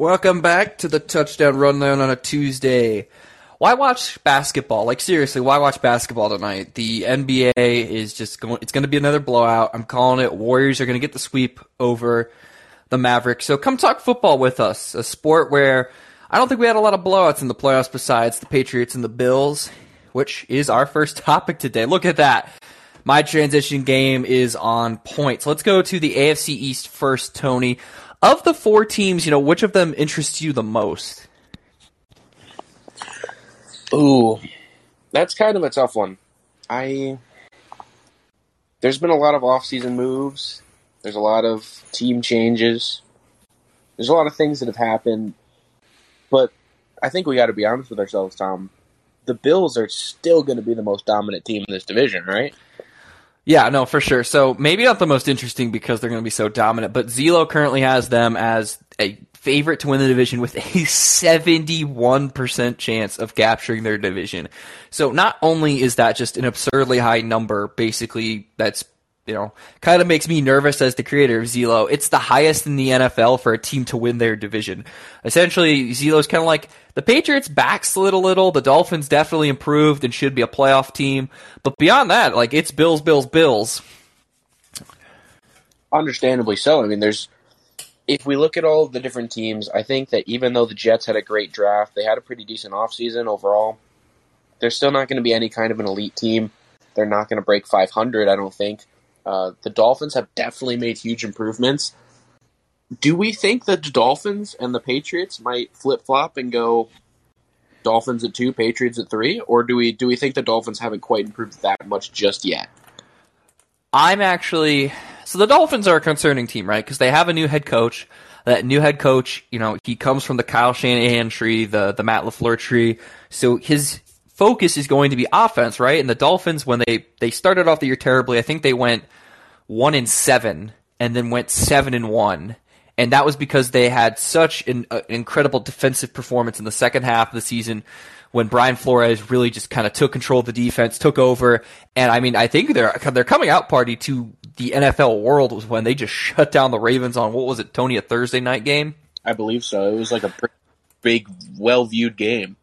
Welcome back to the touchdown rundown on a Tuesday. Why watch basketball? Like seriously, why watch basketball tonight? The NBA is just going. It's going to be another blowout. I'm calling it. Warriors are going to get the sweep over the Mavericks. So come talk football with us. A sport where I don't think we had a lot of blowouts in the playoffs besides the Patriots and the Bills, which is our first topic today. Look at that. My transition game is on point. So let's go to the AFC East first, Tony. Of the four teams, you know, which of them interests you the most? Ooh, that's kind of a tough one. I there's been a lot of off-season moves. There's a lot of team changes. There's a lot of things that have happened, but I think we got to be honest with ourselves, Tom. The Bills are still going to be the most dominant team in this division, right? Yeah, no, for sure. So maybe not the most interesting because they're going to be so dominant, but Zelo currently has them as a favorite to win the division with a 71% chance of capturing their division. So not only is that just an absurdly high number, basically that's you know, kind of makes me nervous as the creator of Zelo. It's the highest in the NFL for a team to win their division. Essentially, Zelo's kind of like the Patriots backslid a little. The Dolphins definitely improved and should be a playoff team. But beyond that, like it's Bills, Bills, Bills. Understandably so. I mean, there's if we look at all the different teams, I think that even though the Jets had a great draft, they had a pretty decent offseason overall. They're still not going to be any kind of an elite team. They're not going to break 500, I don't think. Uh, the Dolphins have definitely made huge improvements. Do we think that the Dolphins and the Patriots might flip flop and go Dolphins at two, Patriots at three, or do we do we think the Dolphins haven't quite improved that much just yet? I'm actually so the Dolphins are a concerning team, right? Because they have a new head coach. That new head coach, you know, he comes from the Kyle Shanahan tree, the the Matt Lafleur tree. So his focus is going to be offense, right? And the Dolphins, when they they started off the year terribly, I think they went one in seven and then went seven and one. And that was because they had such an, uh, incredible defensive performance in the second half of the season when Brian Flores really just kind of took control of the defense, took over. And I mean, I think their their coming out party to the NFL world was when they just shut down the Ravens on what was it, Tony, a Thursday night game? I believe so. It was like a big, well viewed game.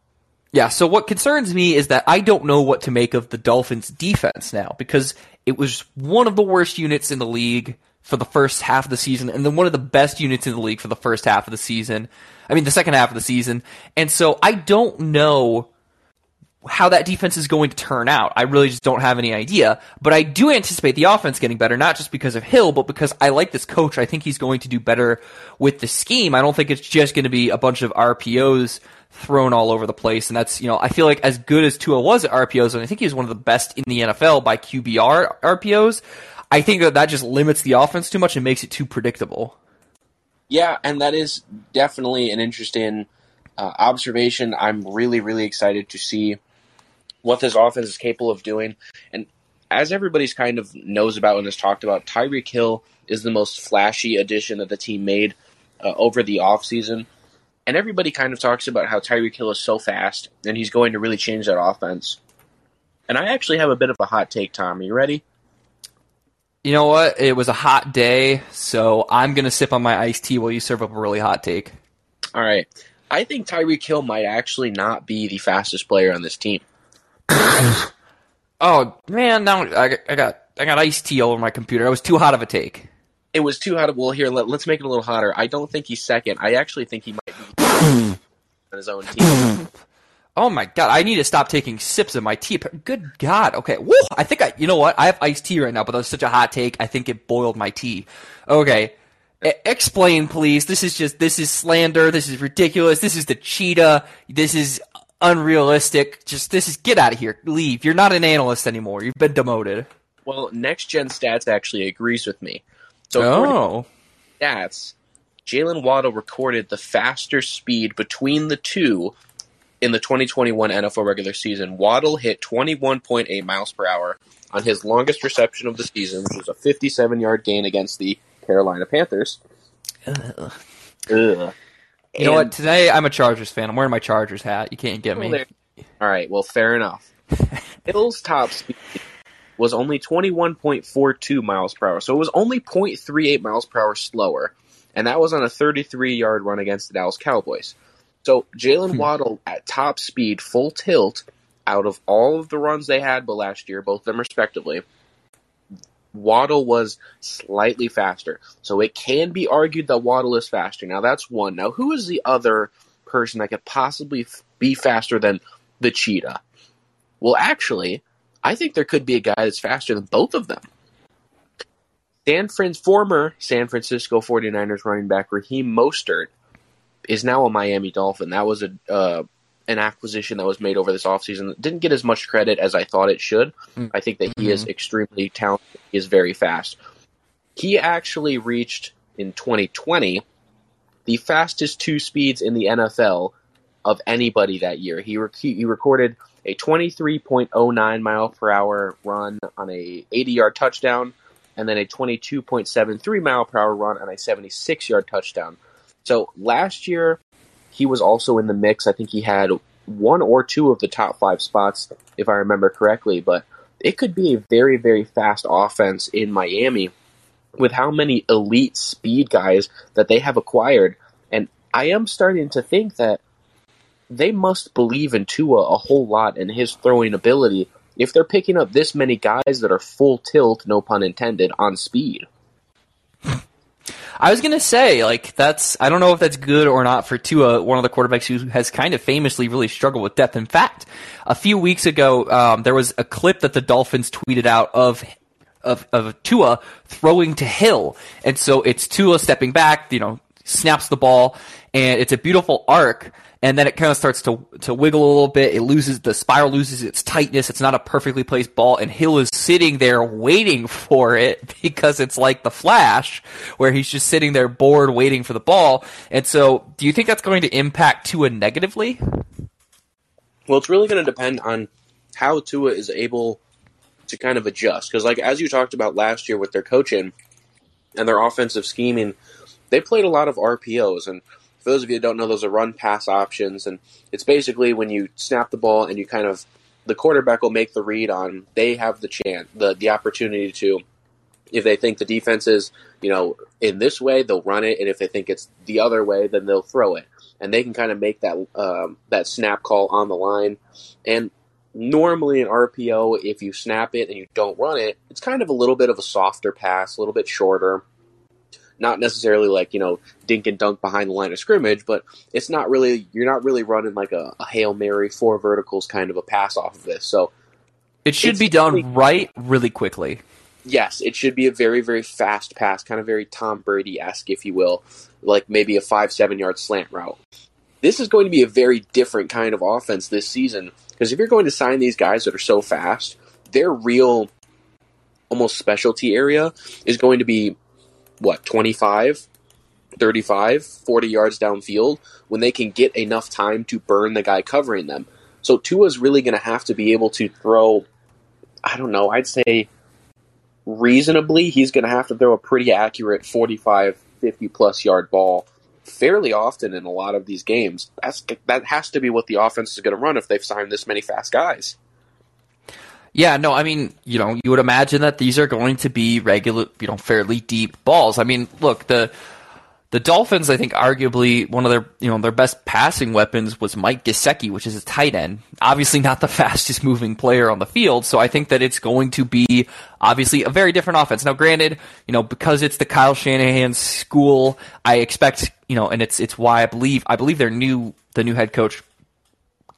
Yeah, so what concerns me is that I don't know what to make of the Dolphins defense now because it was one of the worst units in the league for the first half of the season and then one of the best units in the league for the first half of the season. I mean, the second half of the season. And so I don't know how that defense is going to turn out. I really just don't have any idea. But I do anticipate the offense getting better, not just because of Hill, but because I like this coach. I think he's going to do better with the scheme. I don't think it's just going to be a bunch of RPOs thrown all over the place. And that's, you know, I feel like as good as Tua was at RPOs, and I think he's one of the best in the NFL by QBR RPOs, I think that that just limits the offense too much and makes it too predictable. Yeah, and that is definitely an interesting uh, observation. I'm really, really excited to see what this offense is capable of doing. And as everybody's kind of knows about and has talked about, Tyreek Hill is the most flashy addition that the team made uh, over the offseason. And everybody kind of talks about how Tyreek Hill is so fast and he's going to really change that offense. And I actually have a bit of a hot take, Tom. Are you ready? You know what? It was a hot day, so I'm going to sip on my iced tea while you serve up a really hot take. All right. I think Tyreek Hill might actually not be the fastest player on this team. oh man, now I got, I got I got iced tea all over my computer. It was too hot of a take. It was too hot. Well, here let, us make it a little hotter. I don't think he's second. I actually think he might be on his own team. Oh my god, I need to stop taking sips of my tea. Good god. Okay. Woo! I think I you know what? I have iced tea right now, but that was such a hot take. I think it boiled my tea. Okay. explain please. This is just this is slander. This is ridiculous. This is the cheetah. This is unrealistic. Just this is get out of here. Leave. You're not an analyst anymore. You've been demoted. Well, next gen stats actually agrees with me. So oh. stats, Jaylen Waddle recorded the faster speed between the two in the 2021 NFL regular season, Waddle hit 21.8 miles per hour on his longest reception of the season, which was a 57 yard gain against the Carolina Panthers. Ugh. Ugh. You know what? Today I'm a Chargers fan. I'm wearing my Chargers hat. You can't get oh, me. All right. Well, fair enough. Hill's top speed was only 21.42 miles per hour, so it was only 0.38 miles per hour slower and that was on a 33 yard run against the Dallas Cowboys. So Jaylen Hmm. Waddle at top speed, full tilt, out of all of the runs they had but last year, both of them respectively, Waddle was slightly faster. So it can be argued that Waddle is faster. Now that's one. Now who is the other person that could possibly f- be faster than the cheetah? Well, actually, I think there could be a guy that's faster than both of them. San Fran's former San Francisco 49ers running back Raheem Mostert is now a Miami Dolphin. That was a uh, an acquisition that was made over this offseason. Didn't get as much credit as I thought it should. Mm. I think that he is extremely talented. He is very fast. He actually reached in 2020 the fastest two speeds in the NFL of anybody that year. He rec- he recorded a 23.09 mile per hour run on a 80 yard touchdown, and then a 22.73 mile per hour run on a 76 yard touchdown. So last year, he was also in the mix. I think he had one or two of the top five spots, if I remember correctly. But it could be a very, very fast offense in Miami with how many elite speed guys that they have acquired. And I am starting to think that they must believe in Tua a whole lot and his throwing ability if they're picking up this many guys that are full tilt, no pun intended, on speed. I was gonna say, like, that's I don't know if that's good or not for Tua, one of the quarterbacks who has kind of famously really struggled with depth. In fact, a few weeks ago, um, there was a clip that the Dolphins tweeted out of of of Tua throwing to Hill, and so it's Tua stepping back, you know, snaps the ball, and it's a beautiful arc. And then it kind of starts to to wiggle a little bit. It loses the spiral loses its tightness. It's not a perfectly placed ball, and Hill is sitting there waiting for it because it's like the Flash, where he's just sitting there bored waiting for the ball. And so, do you think that's going to impact Tua negatively? Well, it's really going to depend on how Tua is able to kind of adjust. Because, like as you talked about last year with their coaching and their offensive scheming, they played a lot of RPOs. And for those of you who don't know, those are run pass options, and it's basically when you snap the ball and you kind of the quarterback will make the read on. They have the chance, the the opportunity to, if they think the defense is you know in this way, they'll run it, and if they think it's the other way, then they'll throw it, and they can kind of make that um, that snap call on the line. And normally in RPO, if you snap it and you don't run it, it's kind of a little bit of a softer pass, a little bit shorter. Not necessarily like you know dink and dunk behind the line of scrimmage, but it's not really you're not really running like a, a hail mary four verticals kind of a pass off of this. So It should be done really- right, really quickly. yes, it should be a very very fast pass, kind of very Tom Brady esque, if you will, like maybe a five seven yard slant route. This is going to be a very different kind of offense this season because if you're going to sign these guys that are so fast, their real almost specialty area is going to be what 25 35 40 yards downfield when they can get enough time to burn the guy covering them. So Tua's really going to have to be able to throw I don't know I'd say reasonably he's going to have to throw a pretty accurate 45 50 plus yard ball fairly often in a lot of these games. That's that has to be what the offense is going to run if they've signed this many fast guys Yeah, no, I mean, you know, you would imagine that these are going to be regular, you know, fairly deep balls. I mean, look, the the Dolphins, I think, arguably one of their, you know, their best passing weapons was Mike Gesicki, which is a tight end. Obviously, not the fastest moving player on the field. So I think that it's going to be obviously a very different offense. Now, granted, you know, because it's the Kyle Shanahan school, I expect, you know, and it's it's why I believe I believe their new the new head coach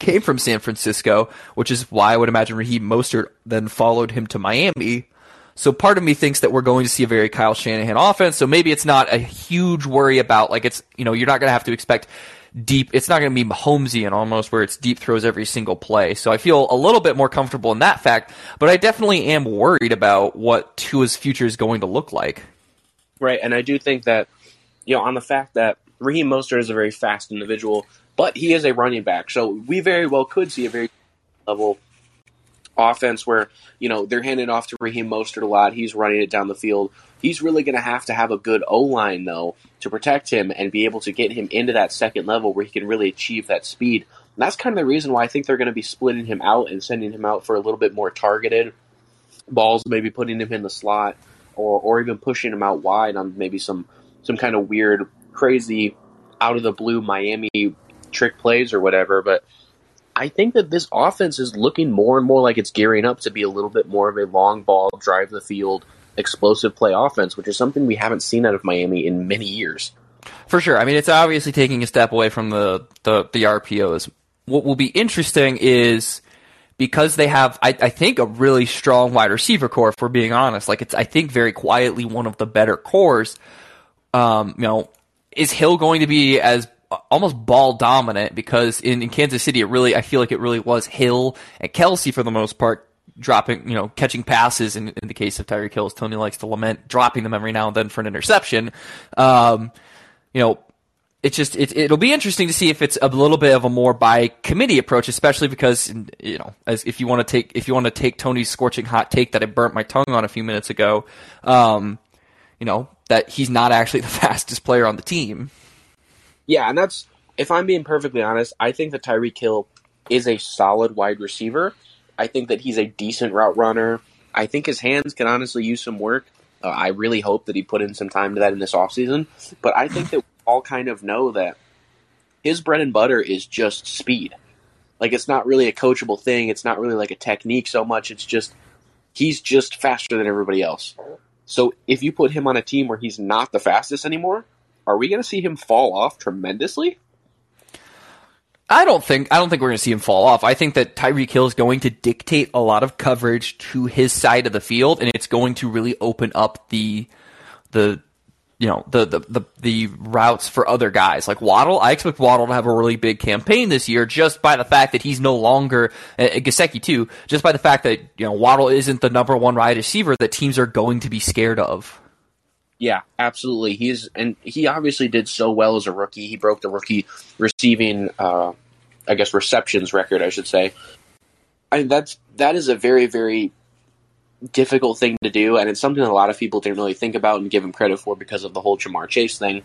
came from San Francisco, which is why I would imagine Raheem Mostert then followed him to Miami. So part of me thinks that we're going to see a very Kyle Shanahan offense. So maybe it's not a huge worry about like it's you know you're not going to have to expect deep. It's not going to be Mahomesian almost where it's deep throws every single play. So I feel a little bit more comfortable in that fact. But I definitely am worried about what Tua's future is going to look like. Right, and I do think that, you know, on the fact that Raheem Mostert is a very fast individual, but he is a running back, so we very well could see a very level offense where you know they're handing off to Raheem Mostert a lot. He's running it down the field. He's really going to have to have a good O line though to protect him and be able to get him into that second level where he can really achieve that speed. And that's kind of the reason why I think they're going to be splitting him out and sending him out for a little bit more targeted balls, maybe putting him in the slot or or even pushing him out wide on maybe some some kind of weird crazy out of the blue Miami trick plays or whatever, but I think that this offense is looking more and more like it's gearing up to be a little bit more of a long ball, drive the field, explosive play offense, which is something we haven't seen out of Miami in many years. For sure. I mean, it's obviously taking a step away from the, the, the RPOs. What will be interesting is because they have, I, I, think, a really strong wide receiver core. If we're being honest, like it's, I think, very quietly one of the better cores. Um, you know, is Hill going to be as almost ball dominant? Because in, in Kansas City, it really, I feel like it really was Hill and Kelsey for the most part dropping, you know, catching passes. In, in the case of Tyreek Hill, Tony likes to lament dropping them every now and then for an interception. Um, you know, it's just it, it'll be interesting to see if it's a little bit of a more by committee approach, especially because you know, as if you want to take if you want to take Tony's scorching hot take that I burnt my tongue on a few minutes ago, um, you know that he's not actually the fastest player on the team. Yeah, and that's if I'm being perfectly honest, I think that Tyreek Hill is a solid wide receiver. I think that he's a decent route runner. I think his hands can honestly use some work. Uh, I really hope that he put in some time to that in this offseason. But I think that we all kind of know that his bread and butter is just speed. Like it's not really a coachable thing. It's not really like a technique so much. It's just he's just faster than everybody else. So if you put him on a team where he's not the fastest anymore, are we going to see him fall off tremendously? I don't think I don't think we're going to see him fall off. I think that Tyreek Hill is going to dictate a lot of coverage to his side of the field, and it's going to really open up the the you know the, the the the routes for other guys like Waddle. I expect Waddle to have a really big campaign this year, just by the fact that he's no longer uh, Gesicki too. Just by the fact that you know Waddle isn't the number one wide receiver that teams are going to be scared of. Yeah, absolutely. He's and he obviously did so well as a rookie. He broke the rookie receiving, uh, I guess, receptions record, I should say. I mean, that's that is a very very difficult thing to do, and it's something a lot of people didn't really think about and give him credit for because of the whole Ja'Marr Chase thing,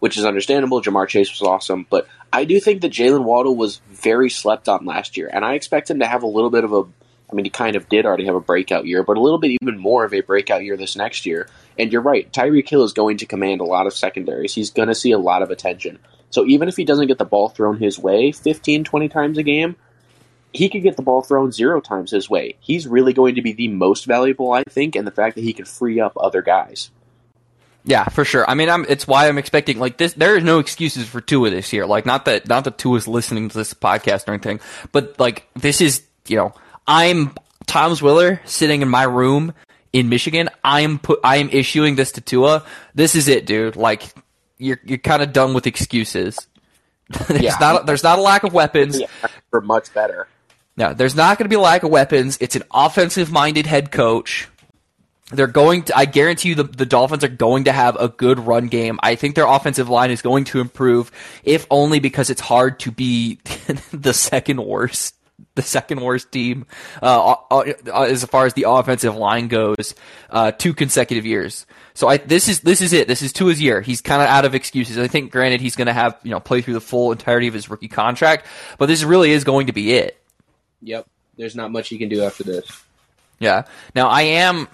which is understandable. Ja'Marr Chase was awesome, but I do think that Jaylen Waddle was very slept on last year, and I expect him to have a little bit of a I mean, he kind of did already have a breakout year, but a little bit even more of a breakout year this next year. And you're right, Tyreek Hill is going to command a lot of secondaries. He's going to see a lot of attention. So even if he doesn't get the ball thrown his way 15, 20 times a game, he could get the ball thrown zero times his way. He's really going to be the most valuable, I think, and the fact that he can free up other guys. Yeah, for sure. I mean, I'm, it's why I'm expecting like this. There is no excuses for Tua this year. Like, not that not that Tua's listening to this podcast or anything, but like this is you know I'm Tom's Willer sitting in my room in Michigan. I am put. I am issuing this to Tua. This is it, dude. Like you're you're kind of done with excuses. there's yeah. not there's not a lack of weapons. Yeah, for much better. No, there's not going to be a lack of weapons. It's an offensive minded head coach. They're going to, I guarantee you the, the Dolphins are going to have a good run game. I think their offensive line is going to improve, if only because it's hard to be the second worst the second worst team uh, uh, as far as the offensive line goes, uh, two consecutive years. So I, this is this is it. This is Tua's year. He's kind of out of excuses. I think, granted, he's going to have you know play through the full entirety of his rookie contract, but this really is going to be it. Yep. There's not much he can do after this. Yeah. Now I am.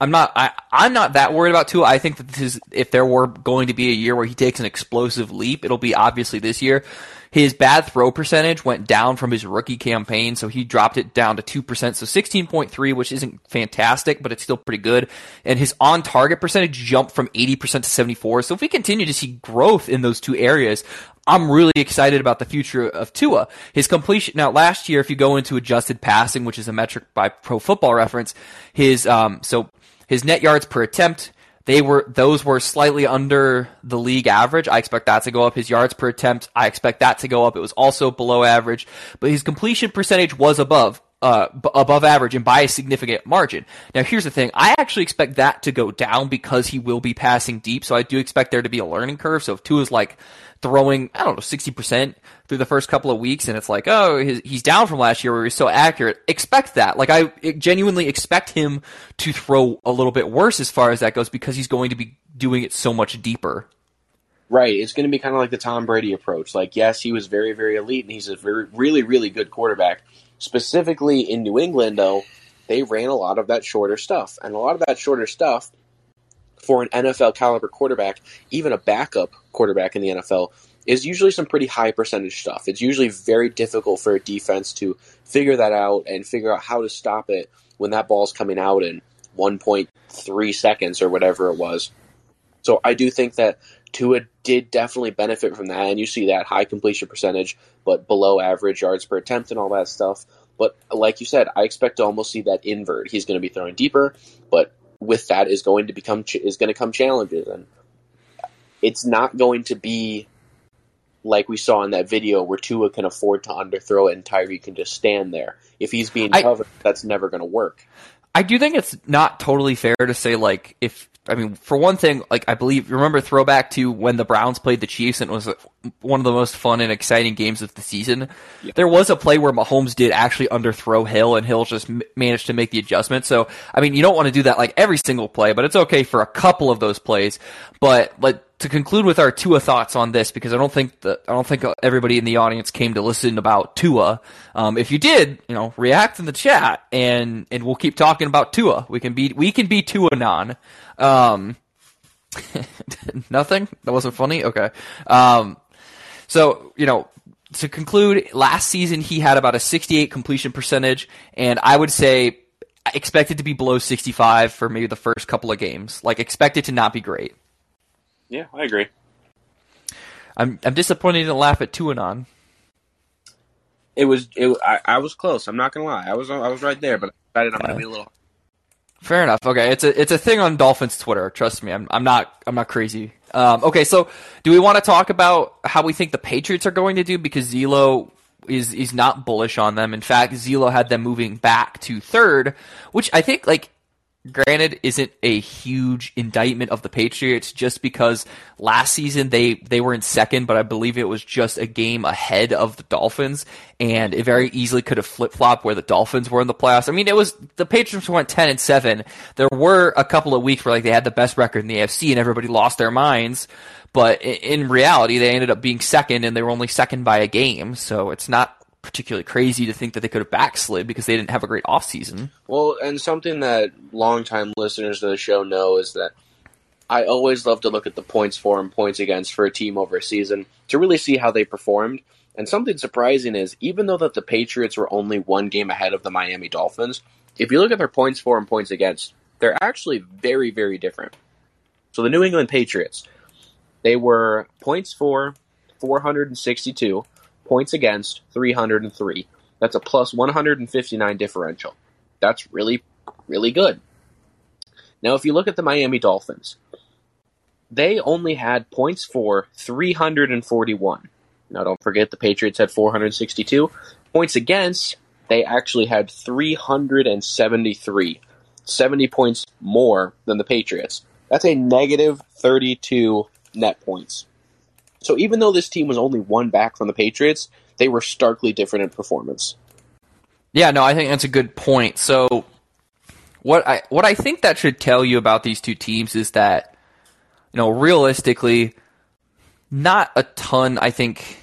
I'm not. I, I'm not that worried about Tua. I think that this is if there were going to be a year where he takes an explosive leap, it'll be obviously this year. His bad throw percentage went down from his rookie campaign, so he dropped it down to 2%. So 16.3, which isn't fantastic, but it's still pretty good. And his on target percentage jumped from 80% to 74. So if we continue to see growth in those two areas, I'm really excited about the future of Tua. His completion now last year, if you go into adjusted passing, which is a metric by Pro Football Reference, his um so his net yards per attempt they were those were slightly under the league average. I expect that to go up. His yards per attempt, I expect that to go up. It was also below average, but his completion percentage was above uh, b- above average and by a significant margin. Now, here's the thing. I actually expect that to go down because he will be passing deep. So I do expect there to be a learning curve. So if two is like throwing, I don't know, 60% through the first couple of weeks and it's like, oh, his, he's down from last year where he was so accurate. Expect that. Like I genuinely expect him to throw a little bit worse as far as that goes because he's going to be doing it so much deeper. Right. It's going to be kind of like the Tom Brady approach. Like, yes, he was very, very elite and he's a very, really, really good quarterback. Specifically in New England, though, they ran a lot of that shorter stuff. And a lot of that shorter stuff for an NFL caliber quarterback, even a backup quarterback in the NFL is usually some pretty high percentage stuff. It's usually very difficult for a defense to figure that out and figure out how to stop it when that ball's coming out in 1.3 seconds or whatever it was. So I do think that Tua did definitely benefit from that, and you see that high completion percentage, but below average yards per attempt and all that stuff. But like you said, I expect to almost see that invert. He's going to be throwing deeper, but with that is going to become is going to come challenges, and it's not going to be like we saw in that video where Tua can afford to underthrow it and Tyree can just stand there. If he's being covered, I, that's never going to work. I do think it's not totally fair to say like if I mean, for one thing, like I believe, remember throwback to when the Browns played the Chiefs and it was one of the most fun and exciting games of the season. Yeah. There was a play where Mahomes did actually underthrow Hill and Hill just m- managed to make the adjustment. So, I mean, you don't want to do that like every single play, but it's okay for a couple of those plays. But, but to conclude with our Tua thoughts on this, because I don't think I don't think everybody in the audience came to listen about Tua. Um, if you did, you know, react in the chat, and and we'll keep talking about Tua. We can be we can be Tua non. Um, nothing. That wasn't funny. Okay. Um, so you know, to conclude, last season he had about a 68 completion percentage, and I would say expected to be below 65 for maybe the first couple of games. Like expected to not be great. Yeah, I agree. I'm I'm disappointed you didn't laugh at Tuanon. It was it. I, I was close. I'm not gonna lie. I was I was right there, but I decided I'm gonna be a little. Fair enough. Okay, it's a it's a thing on Dolphins Twitter. Trust me, I'm I'm not I'm not crazy. Um, okay, so do we want to talk about how we think the Patriots are going to do? Because Zelo is is not bullish on them. In fact, Zelo had them moving back to third, which I think like granted isn't a huge indictment of the Patriots just because last season they they were in second but I believe it was just a game ahead of the Dolphins and it very easily could have flip-flopped where the Dolphins were in the playoffs. I mean it was the Patriots went 10 and 7. There were a couple of weeks where like they had the best record in the AFC and everybody lost their minds but in reality they ended up being second and they were only second by a game so it's not particularly crazy to think that they could have backslid because they didn't have a great offseason. Well, and something that longtime listeners to the show know is that I always love to look at the points for and points against for a team over a season to really see how they performed. And something surprising is even though that the Patriots were only one game ahead of the Miami Dolphins, if you look at their points for and points against, they're actually very, very different. So the New England Patriots, they were points for 462, points against 303. That's a plus 159 differential. That's really, really good. Now, if you look at the Miami Dolphins, they only had points for 341. Now, don't forget the Patriots had 462. Points against, they actually had 373. 70 points more than the Patriots. That's a negative 32 net points. So even though this team was only one back from the Patriots, they were starkly different in performance. Yeah, no, I think that's a good point. So what I what I think that should tell you about these two teams is that you know, realistically not a ton I think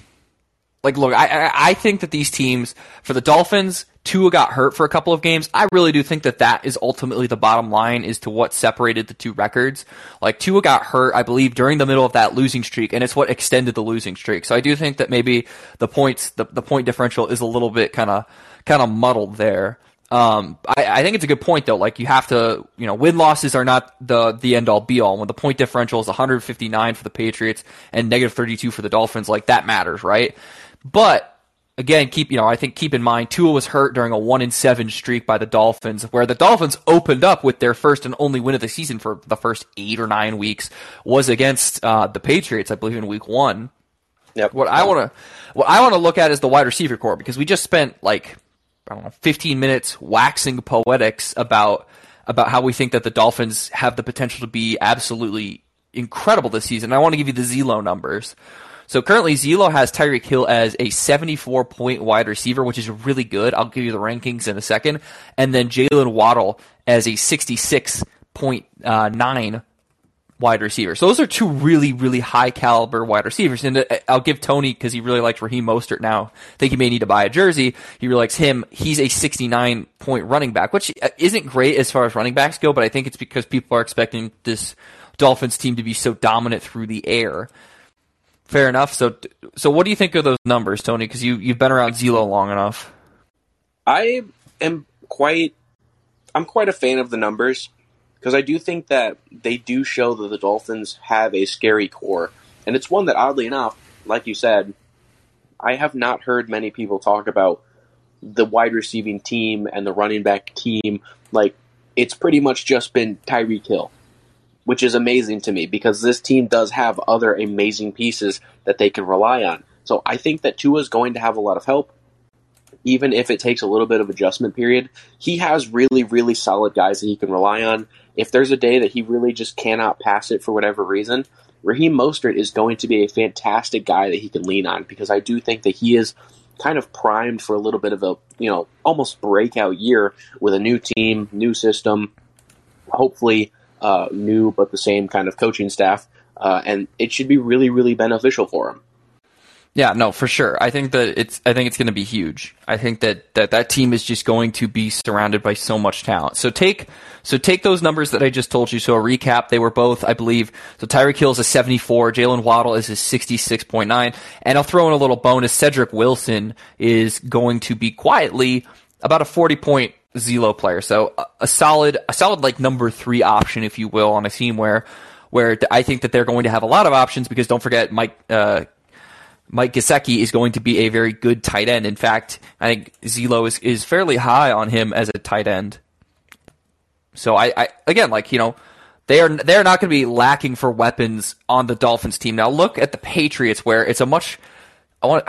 like look, I I, I think that these teams for the Dolphins Tua got hurt for a couple of games. I really do think that that is ultimately the bottom line is to what separated the two records. Like Tua got hurt, I believe, during the middle of that losing streak, and it's what extended the losing streak. So I do think that maybe the points, the, the point differential is a little bit kind of, kind of muddled there. Um, I, I, think it's a good point though. Like you have to, you know, win losses are not the the end all be all. When the point differential is 159 for the Patriots and negative 32 for the Dolphins, like that matters, right? But again, keep you know, I think keep in mind Tua was hurt during a one in seven streak by the Dolphins, where the Dolphins opened up with their first and only win of the season for the first eight or nine weeks was against uh, the Patriots, I believe, in week one. Yep. What I want to what I want to look at is the wide receiver core because we just spent like I don't know 15 minutes waxing poetics about about how we think that the Dolphins have the potential to be absolutely incredible this season. I want to give you the Zelo numbers. So currently, Zelo has Tyreek Hill as a 74 point wide receiver, which is really good. I'll give you the rankings in a second. And then Jaylen Waddle as a 66.9 uh, wide receiver. So those are two really, really high caliber wide receivers. And uh, I'll give Tony, because he really likes Raheem Mostert now, I think he may need to buy a jersey. He really likes him. He's a 69 point running back, which uh, isn't great as far as running backs go, but I think it's because people are expecting this Dolphins team to be so dominant through the air. Fair enough. So, so what do you think of those numbers, Tony? Because you you've been around Zelo long enough. I am quite, I'm quite a fan of the numbers because I do think that they do show that the Dolphins have a scary core, and it's one that oddly enough, like you said, I have not heard many people talk about the wide receiving team and the running back team. Like it's pretty much just been Tyreek Hill which is amazing to me because this team does have other amazing pieces that they can rely on. So I think that Tua is going to have a lot of help, even if it takes a little bit of adjustment period. He has really, really solid guys that he can rely on. If there's a day that he really just cannot pass it for whatever reason, Raheem Mostert is going to be a fantastic guy that he can lean on because I do think that he is kind of primed for a little bit of a, you know, almost breakout year with a new team, new system. Hopefully, uh, new but the same kind of coaching staff, uh, and it should be really, really beneficial for him. Yeah, no, for sure. I think that it's. I think it's going to be huge. I think that, that that team is just going to be surrounded by so much talent. So take so take those numbers that I just told you. So a recap: they were both, I believe. So Tyreek Hill is a seventy-four. Jaylen Waddle is a sixty-six point nine. And I'll throw in a little bonus: Cedric Wilson is going to be quietly about a forty point Zelo player. So a, a, solid, a solid like number three option, if you will, on a team where, where I think that they're going to have a lot of options because don't forget Mike, uh, Mike Gesicki is going to be a very good tight end. In fact, I think Zelo is, is fairly high on him as a tight end. So I, I again, like, you know, they are they're not going to be lacking for weapons on the Dolphins team. Now look at the Patriots, where it's a much I want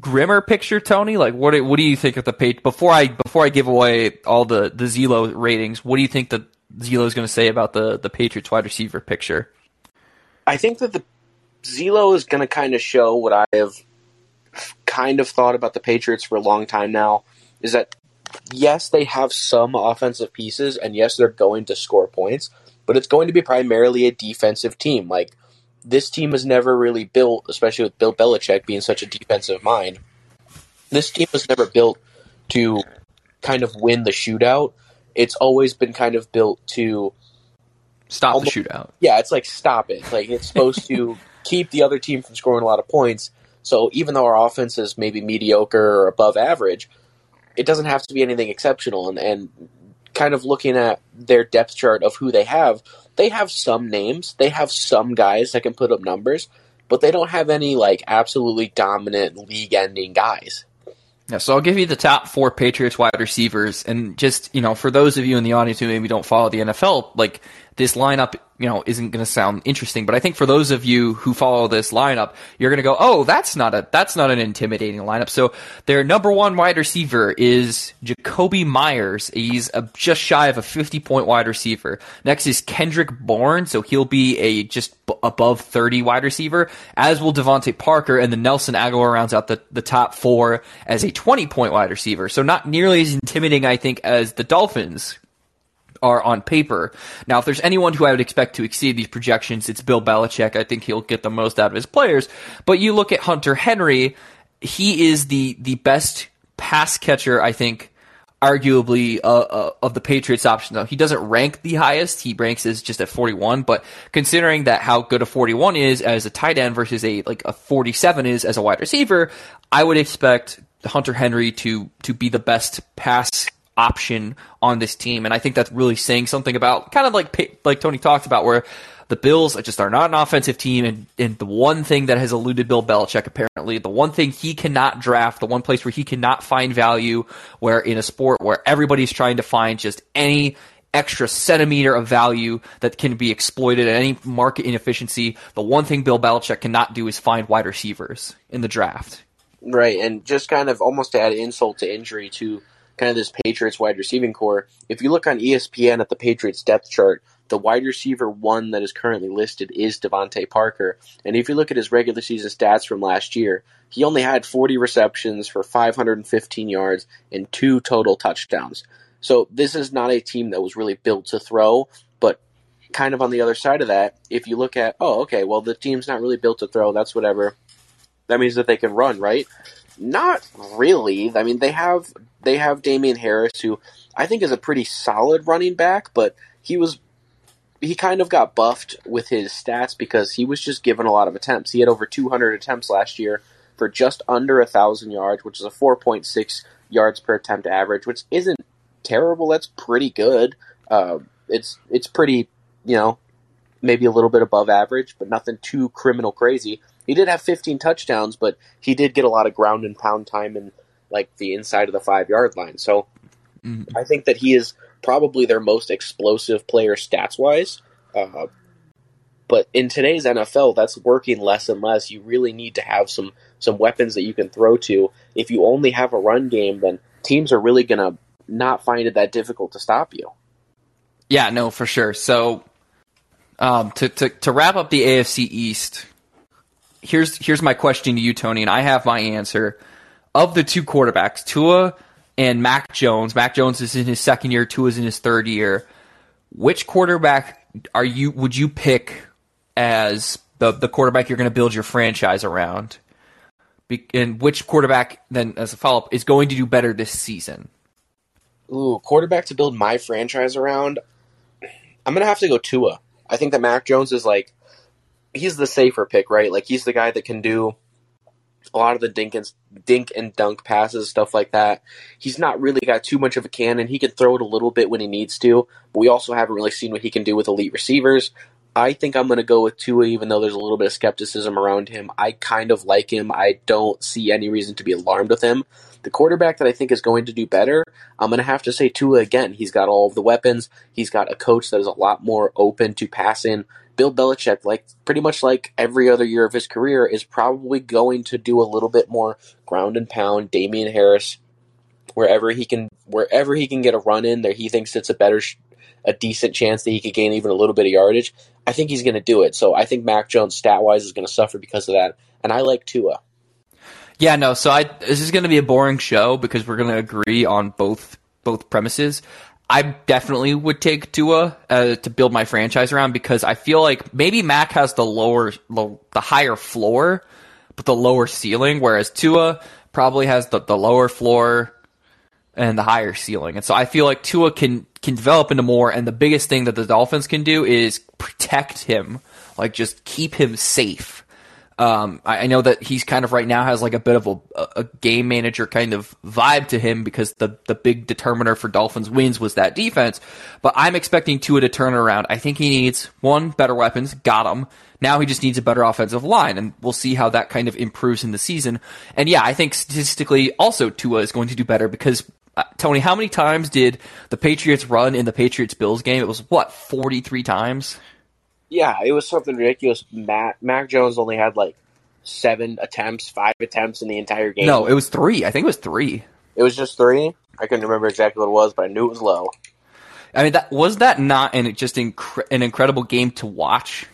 grimmer picture, Tony? Like, what what do you think of the page before I before I give away all the the Zelo ratings? What do you think that Zelo is going to say about the the Patriots wide receiver picture? I think that the Zelo is going to kind of show what I have kind of thought about the Patriots for a long time now. Is that yes, they have some offensive pieces, and yes, they're going to score points, but it's going to be primarily a defensive team. Like this team was never really built, especially with Bill Belichick being such a defensive mind. This team was never built to kind of win the shootout. It's always been kind of built to stop almost, the shootout. Yeah, it's like stop it. Like it's supposed to keep the other team from scoring a lot of points. So even though our offense is maybe mediocre or above average, it doesn't have to be anything exceptional. And, and kind of looking at their depth chart of who they have, they have some names, they have some guys that can put up numbers, but they don't have any like absolutely dominant league-ending guys. Yeah, so I'll give you the top four Patriots wide receivers, and just you know, for those of you in the audience who maybe don't follow the NFL, like this lineup, you know, isn't going to sound interesting, but I think for those of you who follow this lineup, you're going to go, "Oh, that's not a that's not an intimidating lineup." So their number one wide receiver is Jakobi Meyers. He's a, just shy of a 50 point wide receiver. Next is Kendrick Bourne, so he'll be a just b- above 30 wide receiver. As will DeVante Parker, and then Nelson Agholor rounds out the the top four as a 20 point wide receiver. So not nearly as intimidating, I think, as the Dolphins are on paper. Now, if there's anyone who I would expect to exceed these projections, it's Bill Belichick. I think he'll get the most out of his players. But you look at Hunter Henry, he is the the best pass catcher, I think, arguably uh, uh, of the Patriots options. Now, he doesn't rank the highest; he ranks as just at 41. But considering that how good a 41 is as a tight end versus a like a 47 is as a wide receiver, I would expect Hunter Henry to to be the best pass option on this team, and I think that's really saying something about kind of like like Tony talked about, where the Bills just are not an offensive team, and, and the one thing that has eluded Bill Belichick apparently, the one thing he cannot draft, the one place where he cannot find value, where in a sport where everybody's trying to find just any extra centimeter of value that can be exploited at any market inefficiency. The one thing Bill Belichick cannot do is find wide receivers in the draft. Right, and just kind of almost to add insult to injury to kind of this Patriots wide receiving core. If you look on ESPN at the Patriots depth chart, the wide receiver one that is currently listed is DeVante Parker. And if you look at his regular season stats from last year, he only had 40 receptions for 515 yards and two total touchdowns. So this is not a team that was really built to throw, but kind of on the other side of that, if you look at, oh, okay, well, the team's not really built to throw, that's whatever. That means that they can run, right? Not really. I mean, they have they have Damien Harris, who I think is a pretty solid running back, but he was he kind of got buffed with his stats because he was just given a lot of attempts. He had over 200 attempts last year for just under a thousand yards, which is a 4.6 yards per attempt average, which isn't terrible. That's pretty good. Uh, it's it's pretty, you know, maybe a little bit above average, but nothing too criminal crazy. He did have 15 touchdowns, but he did get a lot of ground and pound time in like the inside of the five yard line. So mm-hmm. I think that he is probably their most explosive player stats wise. Uh, but in today's NFL, that's working less and less. You really need to have some some weapons that you can throw to. If you only have a run game, then teams are really going to not find it that difficult to stop you. Yeah, no, for sure. So um, to, to to wrap up the AFC East, here's here's my question to you, Tony, and I have my answer. Of the two quarterbacks, Tua and Mac Jones. Mac Jones is in his second year. Tua is in his third year. Which quarterback are you? Would you pick as the the quarterback you're going to build your franchise around? Be, and which quarterback then, as a follow up, is going to do better this season? Ooh, quarterback to build my franchise around. I'm gonna have to go Tua. I think that Mac Jones is like he's the safer pick, right? Like he's the guy that can do a lot of the dink and dink and dunk passes, stuff like that. He's not really got too much of a cannon. He can throw it a little bit when he needs to, but we also haven't really seen what he can do with elite receivers. I think I'm going to go with Tua, even though there's a little bit of skepticism around him. I kind of like him. I don't see any reason to be alarmed with him. The quarterback that I think is going to do better, I'm going to have to say Tua again. He's got all of the weapons. He's got a coach that is a lot more open to passing. Bill Belichick, like pretty much like every other year of his career, is probably going to do a little bit more ground and pound. Damien Harris, wherever he can, wherever he can get a run in, there he thinks it's a better, a decent chance that he could gain even a little bit of yardage. I think he's going to do it. So I think Mac Jones stat wise is going to suffer because of that, and I like Tua. Yeah, no. So I this is going to be a boring show because we're going to agree on both both premises. I definitely would take Tua uh, to build my franchise around because I feel like maybe Mac has the lower, low, the higher floor, but the lower ceiling, whereas Tua probably has the, the lower floor and the higher ceiling. And so I feel like Tua can can develop into more. And the biggest thing that the Dolphins can do is protect him, like just keep him safe. Um, I, I, know that he's kind of right now has like a bit of a, a, game manager kind of vibe to him because the the big determiner for Dolphins wins was that defense. But I'm expecting Tua to turn around. I think he needs one better weapons, got him. Now he just needs a better offensive line, and we'll see how that kind of improves in the season. And yeah, I think statistically also Tua is going to do better because uh, Tony, how many times did the Patriots run in the Patriots Bills game? It was what forty three times. Yeah, it was something ridiculous. Matt Mac Jones only had like seven attempts, five attempts in the entire game. No, it was three. I think it was three. It was just three. I couldn't remember exactly what it was, but I knew it was low. I mean, that was that not an just incre- an incredible game to watch.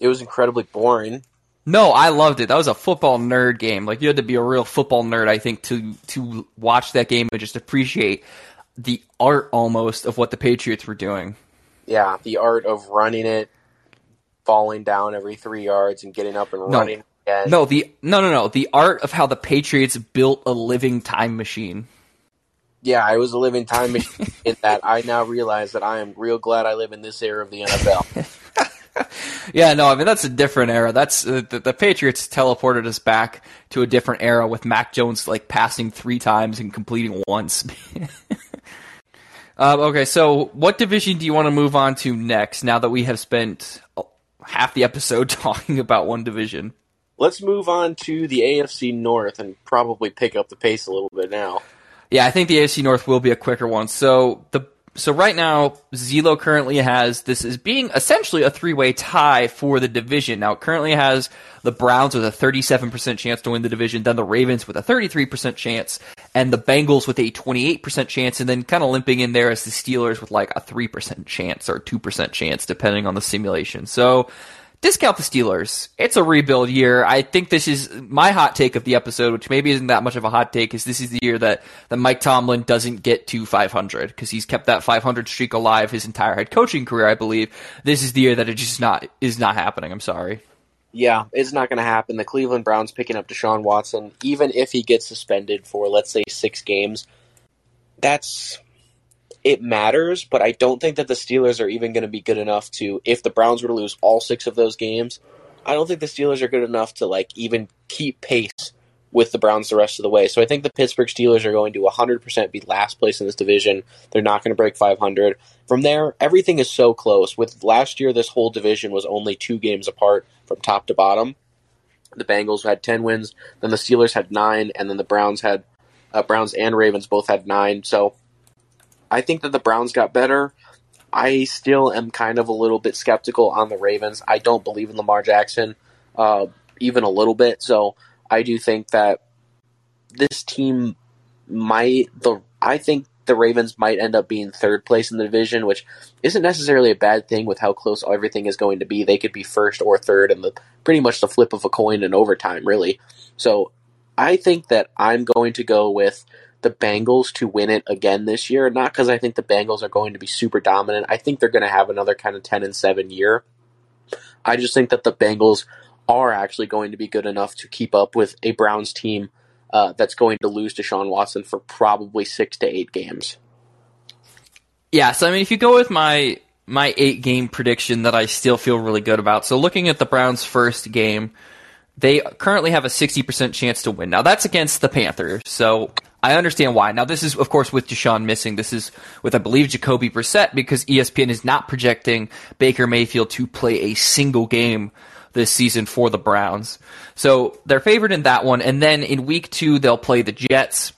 It was incredibly boring. No, I loved it. That was a football nerd game. Like you had to be a real football nerd, I think, to to watch that game and just appreciate the art almost of what the Patriots were doing. Yeah, the art of running it, falling down every three yards and getting up and no. running again. No, the no no no. The art of how the Patriots built a living time machine. Yeah, I was a living time machine in that I now realize that I am real glad I live in this era of the NFL. yeah, no, I mean that's a different era. That's uh, the, the, Patriots teleported us back to a different era with Mac Jones like passing three times and completing once. uh, okay, so what division do you want to move on to next? Now that we have spent half the episode talking about one division. Let's move on to the AFC North and probably pick up the pace a little bit now. Yeah, I think the AFC North will be a quicker one. So the so right now, Zelo currently has this is being essentially a three way tie for the division. Now it currently has the Browns with a 37% chance to win the division, then the Ravens with a 33% chance, and the Bengals with a 28% chance, and then kind of limping in there as the Steelers with like a 3% chance or 2% chance, depending on the simulation. So discount the Steelers. It's a rebuild year. I think this is my hot take of the episode, which maybe isn't that much of a hot take, is this is the year that, that Mike Tomlin doesn't get to 500 because he's kept that 500 streak alive his entire head coaching career, I believe. This is the year that it just not is not happening. I'm sorry. Yeah, it's not going to happen. The Cleveland Browns picking up Deshaun Watson, even if he gets suspended for let's say six games, that's it matters, but I don't think that the Steelers are even going to be good enough to if the Browns were to lose all six of those games. I don't think the Steelers are good enough to like even keep pace with the Browns the rest of the way. So I think the Pittsburgh Steelers are going to 100% be last place in this division. They're not going to break 500. From there, everything is so close. With last year, this whole division was only two games apart from top to bottom. The Bengals had 10 wins, then the Steelers had nine, and then the Browns had uh, Browns and Ravens both had nine. So I think that the Browns got better. I still am kind of a little bit skeptical on the Ravens. I don't believe in Lamar Jackson, uh, even a little bit. So I do think that this team might the I think the Ravens might end up being third place in the division, which isn't necessarily a bad thing with how close everything is going to be. They could be first or third and the pretty much the flip of a coin in overtime, really. So I think that I'm going to go with the Bengals to win it again this year. Not because I think the Bengals are going to be super dominant. I think they're going to have another kind of ten and seven year. I just think that the Bengals are actually going to be good enough to keep up with a Browns team uh, that's going to lose Deshaun Watson for probably six to eight games. Yeah, so I mean, if you go with my my eight game prediction that I still feel really good about, so looking at the Browns' first game, they currently have a sixty percent chance to win. Now that's against the Panthers, so I understand why. Now this is, of course, with Deshaun missing. This is with, I believe, Jacoby Brissett because ESPN is not projecting Baker Mayfield to play a single game this season for the Browns. So they're favored in that one. And then in week two, they'll play the Jets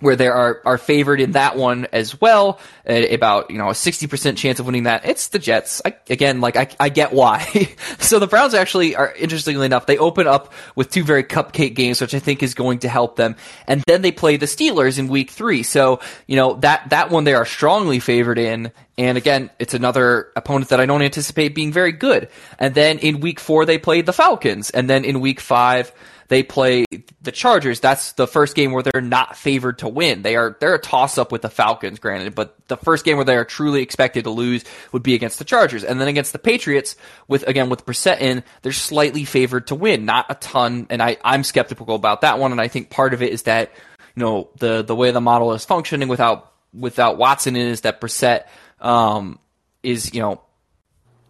where they are are favored in that one as well, uh, about you know a sixty percent chance of winning that. It's the Jets I, again. Like I, I get why. so the Browns actually are interestingly enough they open up with two very cupcake games, which I think is going to help them, and then they play the Steelers in Week Three. So you know that that one they are strongly favored in. And again, it's another opponent that I don't anticipate being very good. And then in week four, they play the Falcons. And then in week five, they play the Chargers. That's the first game where they're not favored to win. They are they're a toss up with the Falcons, granted, but the first game where they are truly expected to lose would be against the Chargers, and then against the Patriots with again with Brissett in, they're slightly favored to win, not a ton. And I I'm skeptical about that one, and I think part of it is that you know the the way the model is functioning without without Watson is that Brissett um, is you know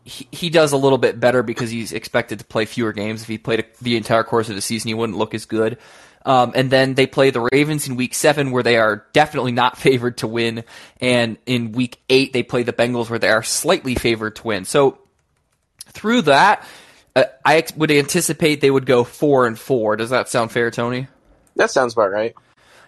he, he does a little bit better because he's expected to play fewer games. If he played a, the entire course of the season, he wouldn't look as good. Um, and then they play the Ravens in week seven, where they are definitely not favored to win. And in week eight, they play the Bengals, where they are slightly favored to win. So through that, uh, I would anticipate they would go four and four. Does that sound fair, Tony? That sounds about right.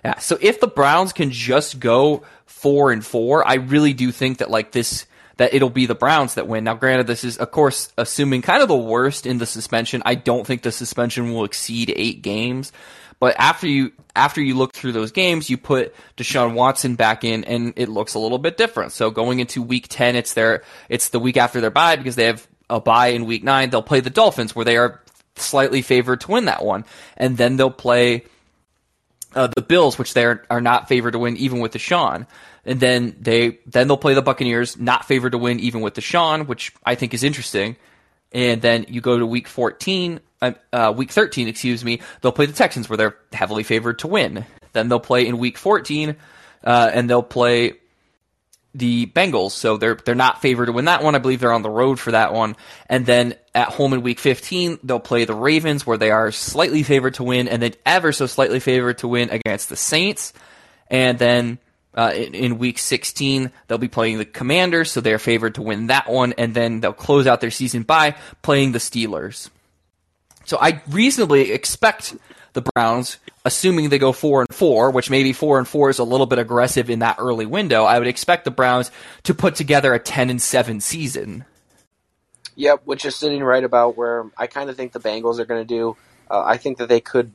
Yeah. So if the Browns can just go four and four, I really do think that like this that it'll be the Browns that win. Now, granted, this is, of course, assuming kind of the worst in the suspension. I don't think the suspension will exceed eight games. But after you after you look through those games, you put Deshaun Watson back in, and it looks a little bit different. So going into Week Ten, it's their it's the week after their bye because they have a bye in Week Nine. They'll play the Dolphins, where they are slightly favored to win that one, and then they'll play uh, the Bills, which they are, are not favored to win even with Deshaun and then they then they'll play the Buccaneers, not favored to win even with Deshaun, which I think is interesting. And then you go to week 14, uh, uh, week 13, excuse me, they'll play the Texans where they're heavily favored to win. Then they'll play in week 14, uh, and they'll play the Bengals, so they're they're not favored to win that one. I believe they're on the road for that one. And then at home in week 15, they'll play the Ravens where they are slightly favored to win and then ever so slightly favored to win against the Saints. And then uh, in, in, week 16, they'll be playing the Commanders, so they're favored to win that one, and then they'll close out their season by playing the Steelers. So I reasonably expect the Browns, assuming they go four and four, which maybe four and four is a little bit aggressive in that early window. I would expect the Browns to put together a ten and seven season. Yep, which is sitting right about where I kind of think the Bengals are going to do. Uh, I think that they could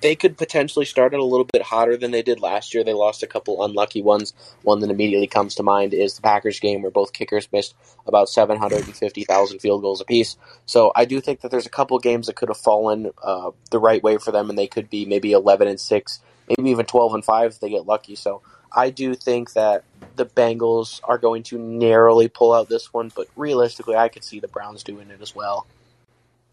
they could potentially start it a little bit hotter than they did last year. They lost a couple unlucky ones. One that immediately comes to mind is the Packers game where both kickers missed about 750,000 field goals apiece. So I do think that there's a couple games that could have fallen uh, the right way for them, and they could be maybe 11 and 6, maybe even 12 and 5 if they get lucky. So I do think that the Bengals are going to narrowly pull out this one, but realistically, I could see the Browns doing it as well.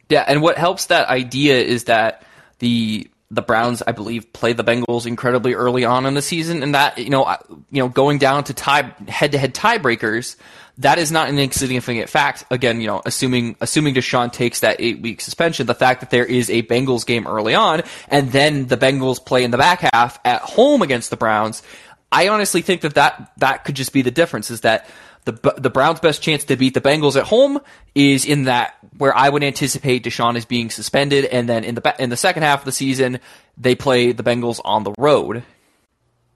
Yeah, and what helps that idea is that the the Browns, I believe, play the Bengals incredibly early on in the season, and that you know, you know, going down to tie head-to-head tiebreakers, that is not an insignificant fact. Again, you know, assuming assuming Deshaun takes that eight-week suspension, the fact that there is a Bengals game early on, and then the Bengals play in the back half at home against the Browns, I honestly think that that, that could just be the difference. Is that the the Browns' best chance to beat the Bengals at home is in that where I would anticipate Deshaun is being suspended, and then in the in the second half of the season they play the Bengals on the road.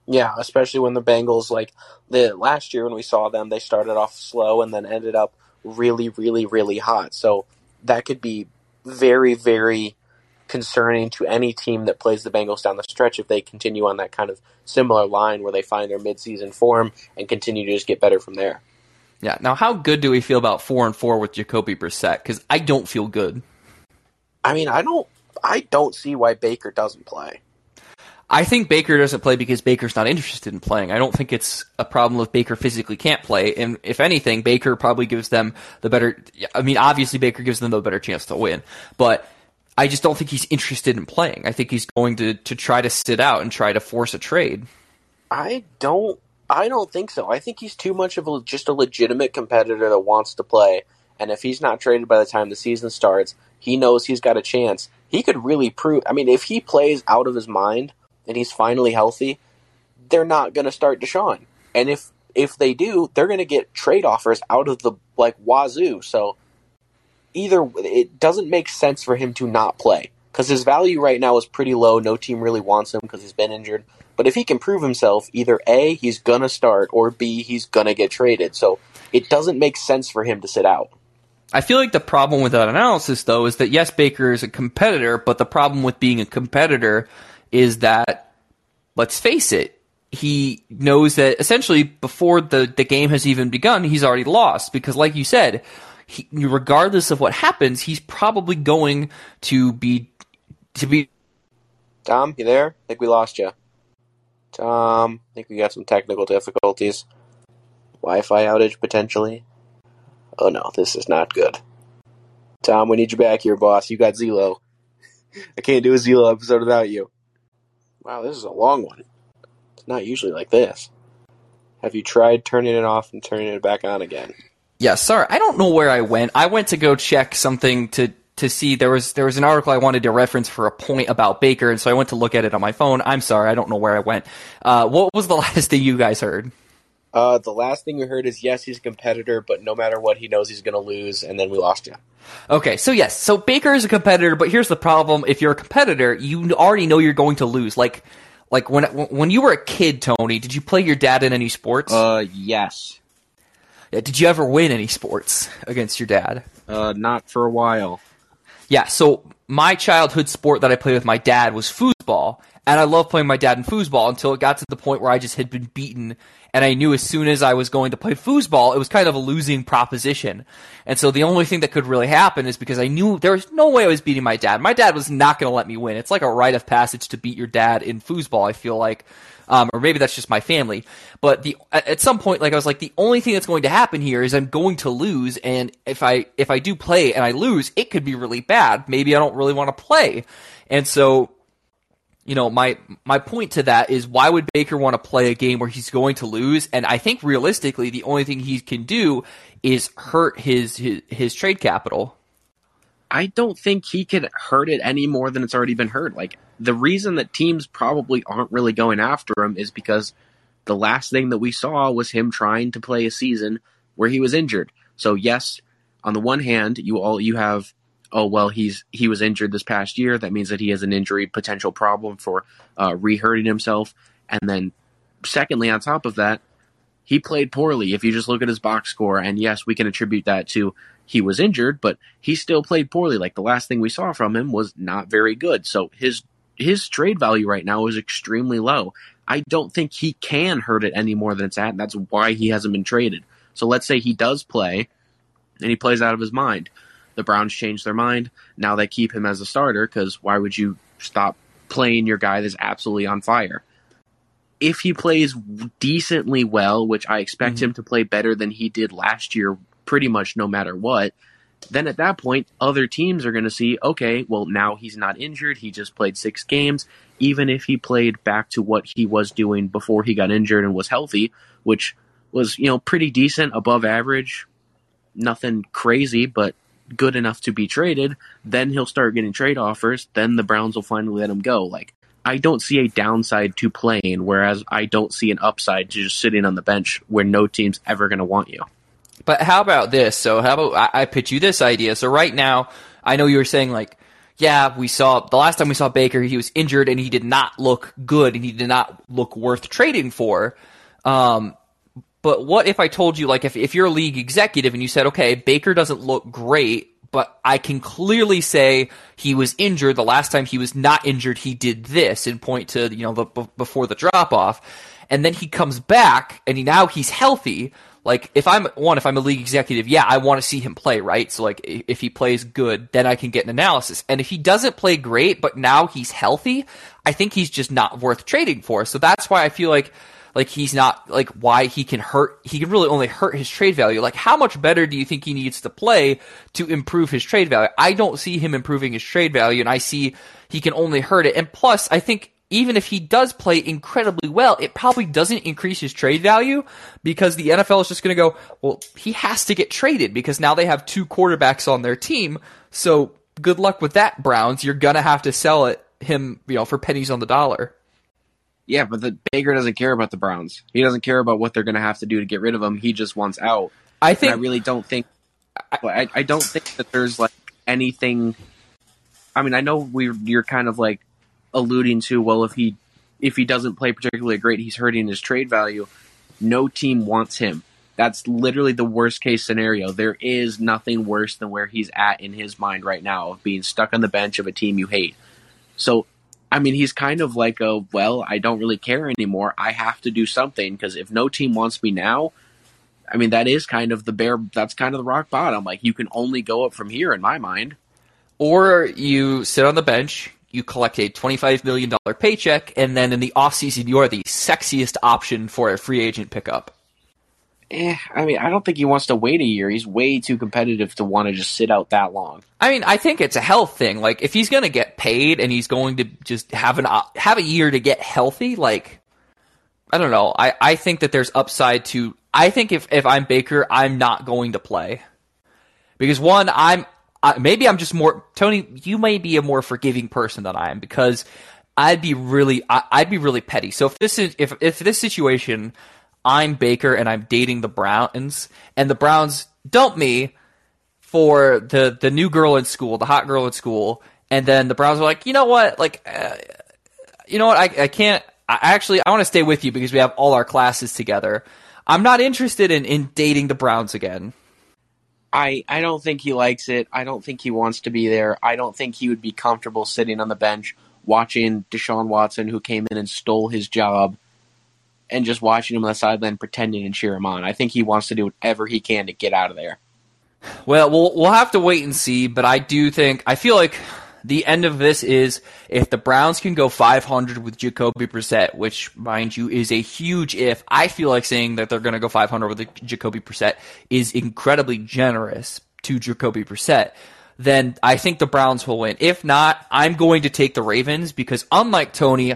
Yeah, especially when the Bengals like the last year when we saw them, they started off slow and then ended up really, really, really hot. So that could be very, very concerning to any team that plays the Bengals down the stretch if they continue on that kind of similar line where they find their midseason form and continue to just get better from there. Yeah. Now, how good do we feel about four and four with Jacoby Brissett? Because I don't feel good. I mean, I don't. I don't see why Baker doesn't play. I think Baker doesn't play because Baker's not interested in playing. I don't think it's a problem if Baker physically can't play. And if anything, Baker probably gives them the better. I mean, obviously Baker gives them the better chance to win, but I just don't think he's interested in playing. I think he's going to to try to sit out and try to force a trade. I don't I don't think so. I think he's too much of a, just a legitimate competitor that wants to play. And if he's not traded by the time the season starts, he knows he's got a chance. He could really prove. I mean, if he plays out of his mind and he's finally healthy, they're not going to start Deshaun. And if if they do, they're going to get trade offers out of the like wazoo. So either it doesn't make sense for him to not play because his value right now is pretty low. No team really wants him because he's been injured. But if he can prove himself, either A, he's going to start, or B, he's going to get traded. So it doesn't make sense for him to sit out. I feel like the problem with that analysis, though, is that yes, Baker is a competitor, but the problem with being a competitor is that, let's face it, he knows that essentially before the, the game has even begun, he's already lost. Because, like you said, he, regardless of what happens, he's probably going to be to be. Tom, you there? I think we lost you. Tom, I think we got some technical difficulties. Wi-Fi outage potentially. Oh no, this is not good. Tom, we need you back here, boss. You got Zelo. I can't do a Zelo episode without you. Wow, this is a long one. It's not usually like this. Have you tried turning it off and turning it back on again? Yeah, sorry. I don't know where I went. I went to go check something to to see there was there was an article I wanted to reference for a point about Baker, and so I went to look at it on my phone. I'm sorry, I don't know where I went. Uh, what was the last thing you guys heard? Uh, the last thing we heard is yes, he's a competitor, but no matter what, he knows he's going to lose, and then we lost him. Okay, so yes, so Baker is a competitor, but here's the problem: if you're a competitor, you already know you're going to lose. Like, like when when you were a kid, Tony, did you play your dad in any sports? Uh, yes. Yeah, did you ever win any sports against your dad? Uh, not for a while. Yeah, so my childhood sport that I played with my dad was foosball, and I loved playing my dad in foosball until it got to the point where I just had been beaten, and I knew as soon as I was going to play foosball, it was kind of a losing proposition. And so the only thing that could really happen is because I knew there was no way I was beating my dad. My dad was not going to let me win. It's like a rite of passage to beat your dad in foosball, I feel like um, or maybe that's just my family. But the at some point, like I was like, the only thing that's going to happen here is I'm going to lose, and if I if I do play and I lose, it could be really bad. Maybe I don't really want to play, and so. You know, my my point to that is why would Baker want to play a game where he's going to lose? And I think realistically, the only thing he can do is hurt his his, his trade capital. I don't think he could hurt it any more than it's already been hurt. Like the reason that teams probably aren't really going after him is because the last thing that we saw was him trying to play a season where he was injured. So yes, on the one hand, you all you have oh well he's he was injured this past year that means that he has an injury potential problem for uh, re-hurting himself and then secondly on top of that he played poorly if you just look at his box score and yes we can attribute that to he was injured, but he still played poorly. Like the last thing we saw from him was not very good. So his his trade value right now is extremely low. I don't think he can hurt it any more than it's at, and that's why he hasn't been traded. So let's say he does play and he plays out of his mind. The Browns change their mind. Now they keep him as a starter because why would you stop playing your guy that's absolutely on fire? If he plays decently well, which I expect mm-hmm. him to play better than he did last year pretty much no matter what, then at that point, other teams are going to see, okay, well, now he's not injured. He just played six games. Even if he played back to what he was doing before he got injured and was healthy, which was, you know, pretty decent, above average, nothing crazy, but good enough to be traded, then he'll start getting trade offers. Then the Browns will finally let him go. Like, I don't see a downside to playing, whereas I don't see an upside to just sitting on the bench where no team's ever going to want you. But how about this? So how about I, I pitch you this idea? So right now, I know you were saying like, yeah, we saw the last time we saw Baker, he was injured and he did not look good and he did not look worth trading for. Um, but what if I told you, like, if, if you're a league executive and you said, okay, Baker doesn't look great, but I can clearly say he was injured. The last time he was not injured, he did this and point to, you know, the, before the drop off. And then he comes back and he, now he's healthy. Like, if I'm, one, if I'm a league executive, yeah, I want to see him play, right? So, like, if he plays good, then I can get an analysis. And if he doesn't play great, but now he's healthy, I think he's just not worth trading for. So that's why I feel like, like he's not like why he can hurt he can really only hurt his trade value like how much better do you think he needs to play to improve his trade value i don't see him improving his trade value and i see he can only hurt it and plus i think even if he does play incredibly well, it probably doesn't increase his trade value because the NFL is just going to go, well, he has to get traded because now they have two quarterbacks on their team. So good luck with that, Browns. You're going to have to sell it him, you know, for pennies on the dollar. Yeah, but the Baker doesn't care about the Browns. He doesn't care about what they're going to have to do to get rid of him. He just wants out. I think. And I really don't think. I, I don't think that there's like anything. I mean, I know we you're kind of like alluding to. Well, if he if he doesn't play particularly great, he's hurting his trade value. No team wants him. That's literally the worst case scenario. There is nothing worse than where he's at in his mind right now of being stuck on the bench of a team you hate. So I mean, he's kind of like a, well, I don't really care anymore. I have to do something because if no team wants me now, I mean, that is kind of the bare, that's kind of the rock bottom. Like, you can only go up from here in my mind. Or you sit on the bench, you collect a $25 million paycheck, and then in the offseason, you are the sexiest option for a free agent pickup eh, I mean, I don't think he wants to wait a year. He's way too competitive to want to just sit out that long. I mean, I think it's a health thing. Like, if he's going to get paid and he's going to just have an have a year to get healthy, like, I don't know. I, I think that there's upside to. I think if if I'm Baker, I'm not going to play because one, I'm uh, maybe I'm just more Tony. You may be a more forgiving person than I am because I'd be really I, I'd be really petty. So if this is if if this situation I'm Baker and I'm dating the Browns, and the Browns dump me for the the new girl in school, the hot girl in school, and then the Browns are like, you know what, like, uh, you know what, I I can't. I actually I want to stay with you because we have all our classes together. I'm not interested in in dating the Browns again. I, I don't think he likes it. I don't think he wants to be there. I don't think he would be comfortable sitting on the bench watching Deshaun Watson, who came in and stole his job, and just watching him on the sideline pretending and cheer him on. I think he wants to do whatever he can to get out of there. Well, we'll we'll have to wait and see, but I do think I feel like the end of this is if the Browns can go 500 with Jacoby Brissett, which, mind you, is a huge if. I feel like saying that they're going to go 500 with Jacoby Brissett is incredibly generous to Jacoby Brissett. Then I think the Browns will win. If not, I'm going to take the Ravens because unlike Tony,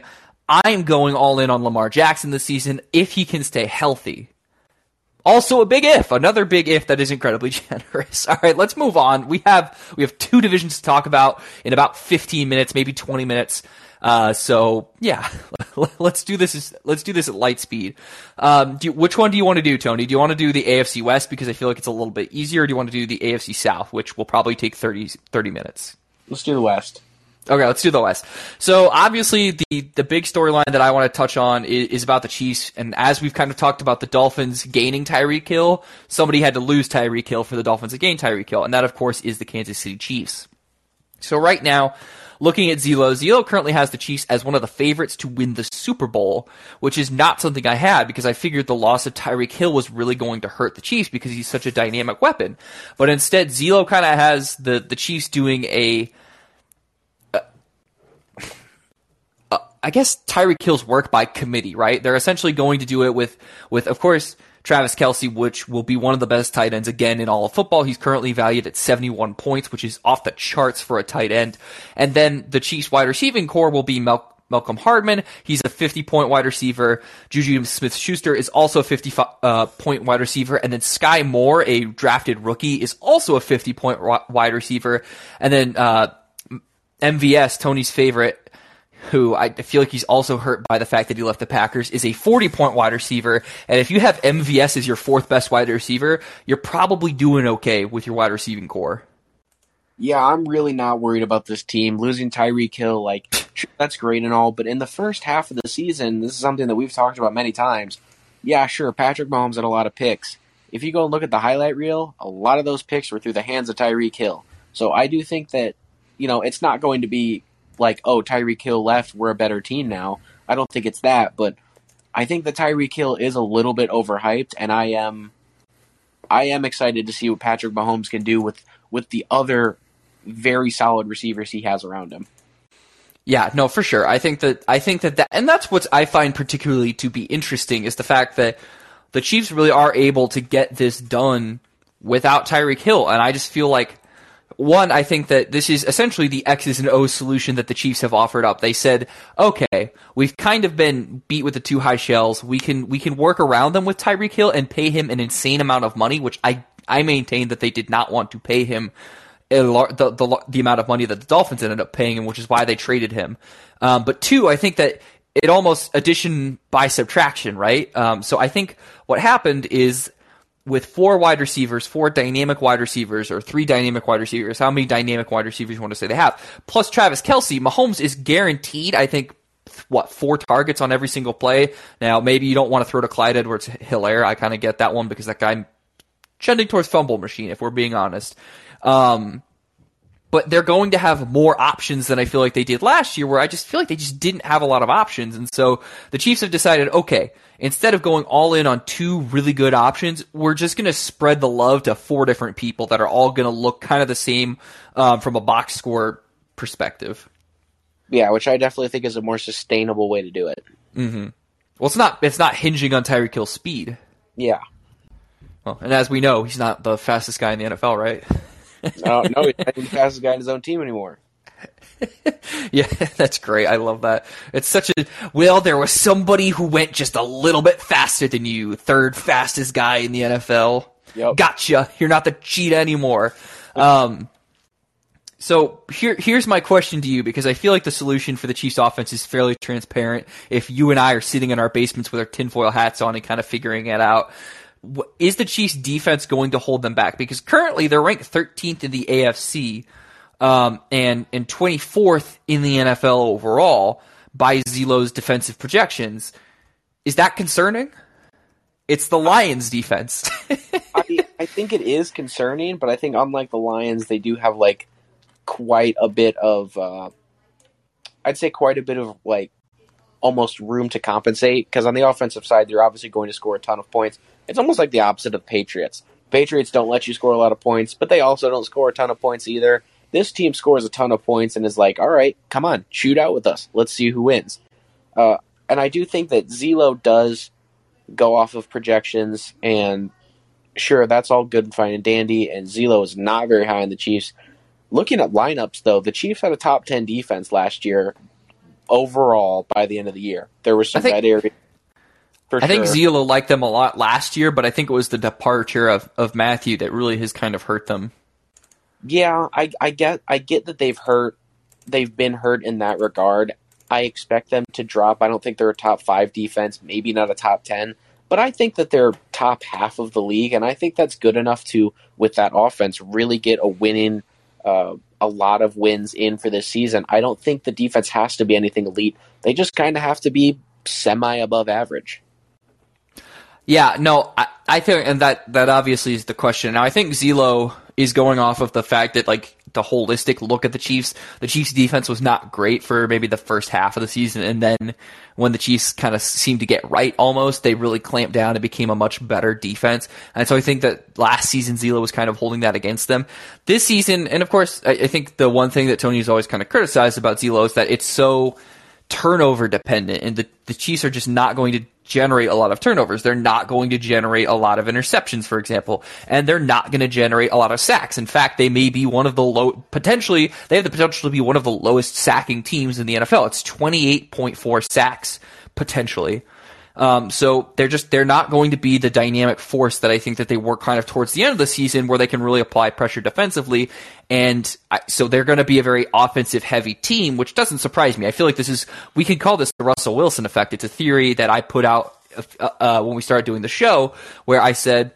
I'm going all in on Lamar Jackson this season if he can stay healthy. Also a big if, another big if that is incredibly generous. All right, let's move on. We have we have two divisions to talk about in about 15 minutes, maybe 20 minutes. Uh, so yeah, let's do this. Let's do this at light speed. Um, you, which one do you want to do, Tony? Do you want to do the AFC West because I feel like it's a little bit easier? Do you want to do the AFC South, which will probably take 30, 30 minutes? Let's do the West. Okay, let's do the West. So obviously, the the big storyline that I want to touch on is, is, about the Chiefs, and as we've kind of talked about the Dolphins gaining Tyreek Hill, somebody had to lose Tyreek Hill for the Dolphins to gain Tyreek Hill, and that of course is the Kansas City Chiefs. So right now, looking at Zelo, Zelo currently has the Chiefs as one of the favorites to win the Super Bowl, which is not something I had because I figured the loss of Tyreek Hill was really going to hurt the Chiefs because he's such a dynamic weapon. But instead, Zelo kind of has the the Chiefs doing a I guess Tyreek Hill's work by committee, right? They're essentially going to do it with, with of course, Travis Kelce, which will be one of the best tight ends again in all of football. He's currently valued at 71 points, which is off the charts for a tight end. And then the Chiefs wide receiving core will be Mel- Mecole Hardman. He's a 50 point wide receiver. Juju Smith Schuster is also a 50 uh, point wide receiver. And then Skyy Moore, a drafted rookie, is also a 50 point wide receiver. And then, uh, MVS, Tony's favorite, who I feel like he's also hurt by the fact that he left the Packers, is a 40 point wide receiver. And if you have MVS as your fourth best wide receiver, you're probably doing okay with your wide receiving core. Yeah, I'm really not worried about this team. Losing Tyreek Hill, like, that's great and all, but in the first half of the season, this is something that we've talked about many times. Yeah, sure, Patrick Mahomes had a lot of picks. If you go and look at the highlight reel, a lot of those picks were through the hands of Tyreek Hill. So I do think that, you know, it's not going to be like, oh, Tyreek Hill left, we're a better team now. I don't think it's that, but I think the Tyreek Hill is a little bit overhyped, and I am, I am excited to see what Patrick Mahomes can do with with the other very solid receivers he has around him. Yeah, no, for sure. I think that I think that that, and that's what I find particularly to be interesting is the fact that the Chiefs really are able to get this done without Tyreek Hill, and I just feel like one, I think that this is essentially the X's and O's solution that the Chiefs have offered up. They said, okay, we've kind of been beat with the two high shells. We can we can work around them with Tyreek Hill and pay him an insane amount of money, which I I maintain that they did not want to pay him the, the, the amount of money that the Dolphins ended up paying him, which is why they traded him. Um, but two, I think that it almost addition by subtraction, right? Um, so I think what happened is with four wide receivers, four dynamic wide receivers, or three dynamic wide receivers, how many dynamic wide receivers you want to say they have? Plus Travis Kelce, Mahomes is guaranteed, I think, what, four targets on every single play. Now, maybe you don't want to throw to Clyde Edwards-Helaire. I kind of get that one because that guy trending towards fumble machine, if we're being honest. Um, but they're going to have more options than I feel like they did last year, where I just feel like they just didn't have a lot of options. And so the Chiefs have decided, okay, instead of going all in on two really good options, we're just going to spread the love to four different people that are all going to look kind of the same um, from a box score perspective. Yeah, which I definitely think is a more sustainable way to do it. Mm-hmm. Well, it's not. It's not hinging on Tyreek Hill's speed. Yeah. Well, and as we know, he's not the fastest guy in the NFL, right? no, no, he's not the fastest guy in his own team anymore. yeah, that's great. I love that. It's such a well. There was somebody who went just a little bit faster than you, third fastest guy in the NFL. Yep. Gotcha. You're not the cheetah anymore. Um, so here, here's my question to you because I feel like the solution for the Chiefs offense is fairly transparent. If you and I are sitting in our basements with our tinfoil hats on and kind of figuring it out, is the Chiefs defense going to hold them back? Because currently they're ranked 13th in the AFC, um, and, and 24th in the NFL overall by Zelo's defensive projections. Is that concerning? It's the Lions defense. I, I think it is concerning, but I think unlike the Lions, they do have like quite a bit of, uh, I'd say quite a bit of like almost room to compensate because on the offensive side, they're obviously going to score a ton of points. It's almost like the opposite of Patriots. Patriots don't let you score a lot of points, but they also don't score a ton of points either. This team scores a ton of points and is like, all right, come on, shoot out with us. Let's see who wins. Uh, and I do think that Zelo does go off of projections, and sure, that's all good and fine and dandy. And Zelo is not very high in the Chiefs. Looking at lineups, though, the Chiefs had a top 10 defense last year overall by the end of the year. There was some think, bad areas I sure. think Zelo liked them a lot last year, but I think it was the departure of, of Mathieu that really has kind of hurt them. Yeah, I, I get I get that they've hurt they've been hurt in that regard. I expect them to drop. I don't think they're a top five defense, maybe not a top ten, but I think that they're top half of the league, and I think that's good enough to, with that offense, really get a winning, uh, a lot of wins in for this season. I don't think the defense has to be anything elite. They just kind of have to be semi above average. Yeah, no, I, I think, and that that obviously is the question. Now, I think Zelo is going off of the fact that like the holistic look at the Chiefs, the Chiefs defense was not great for maybe the first half of the season, and then when the Chiefs kind of seemed to get right almost, they really clamped down and became a much better defense. And so I think that last season Zelo was kind of holding that against them. This season, and of course, I, I think the one thing that Tony's always kind of criticized about Zelo is that it's so turnover dependent, and the, the Chiefs are just not going to generate a lot of turnovers. They're not going to generate a lot of interceptions, for example, and they're not going to generate a lot of sacks. In fact, they may be one of the low, potentially, they have the potential to be one of the lowest sacking teams in the NFL. It's 28.4 sacks, potentially. Um, so they're just they're not going to be the dynamic force that I think that they were kind of towards the end of the season, where they can really apply pressure defensively. And I, so they're going to be a very offensive heavy team, which doesn't surprise me. I feel like this is we can call this the Russell Wilson effect. It's a theory that I put out uh, uh, when we started doing the show, where I said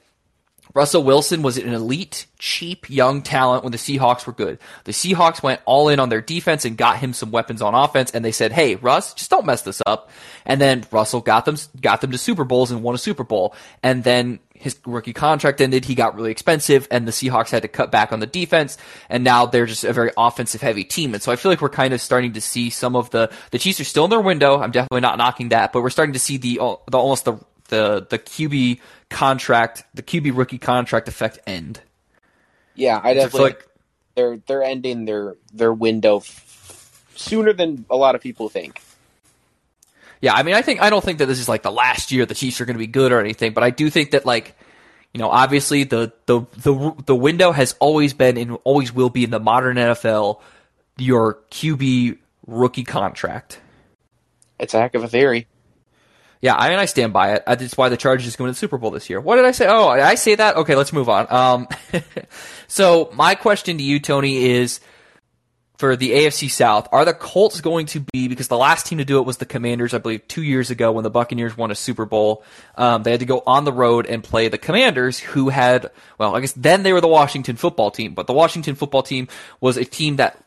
Russell Wilson was an elite, cheap, young talent when the Seahawks were good. The Seahawks went all in on their defense and got him some weapons on offense, and they said, "Hey, Russ, just don't mess this up." And then Russell got them got them to Super Bowls and won a Super Bowl. And then his rookie contract ended. He got really expensive, and the Seahawks had to cut back on the defense. And now they're just a very offensive heavy team. And so I feel like we're kind of starting to see some of the the Chiefs are still in their window. I'm definitely not knocking that, but we're starting to see the the almost the the the QB contract, the QB rookie contract effect end. Yeah, I definitely like they're they're ending their their window f- sooner than a lot of people think. Yeah, I mean, I think I don't think that this is like the last year the Chiefs are going to be good or anything, but I do think that like you know, obviously the the the the window has always been and always will be in the modern NFL your QB rookie contract. It's a heck of a theory. Yeah, I mean, I stand by it. That's why the Chargers is going to the Super Bowl this year. What did I say? Oh, I say that? Okay, let's move on. Um, so my question to you, Tony, is for the AFC South, are the Colts going to be, because the last team to do it was the Commanders, I believe, two years ago when the Buccaneers won a Super Bowl. Um, they had to go on the road and play the Commanders, who had, well, I guess then they were the Washington football team, but the Washington football team was a team that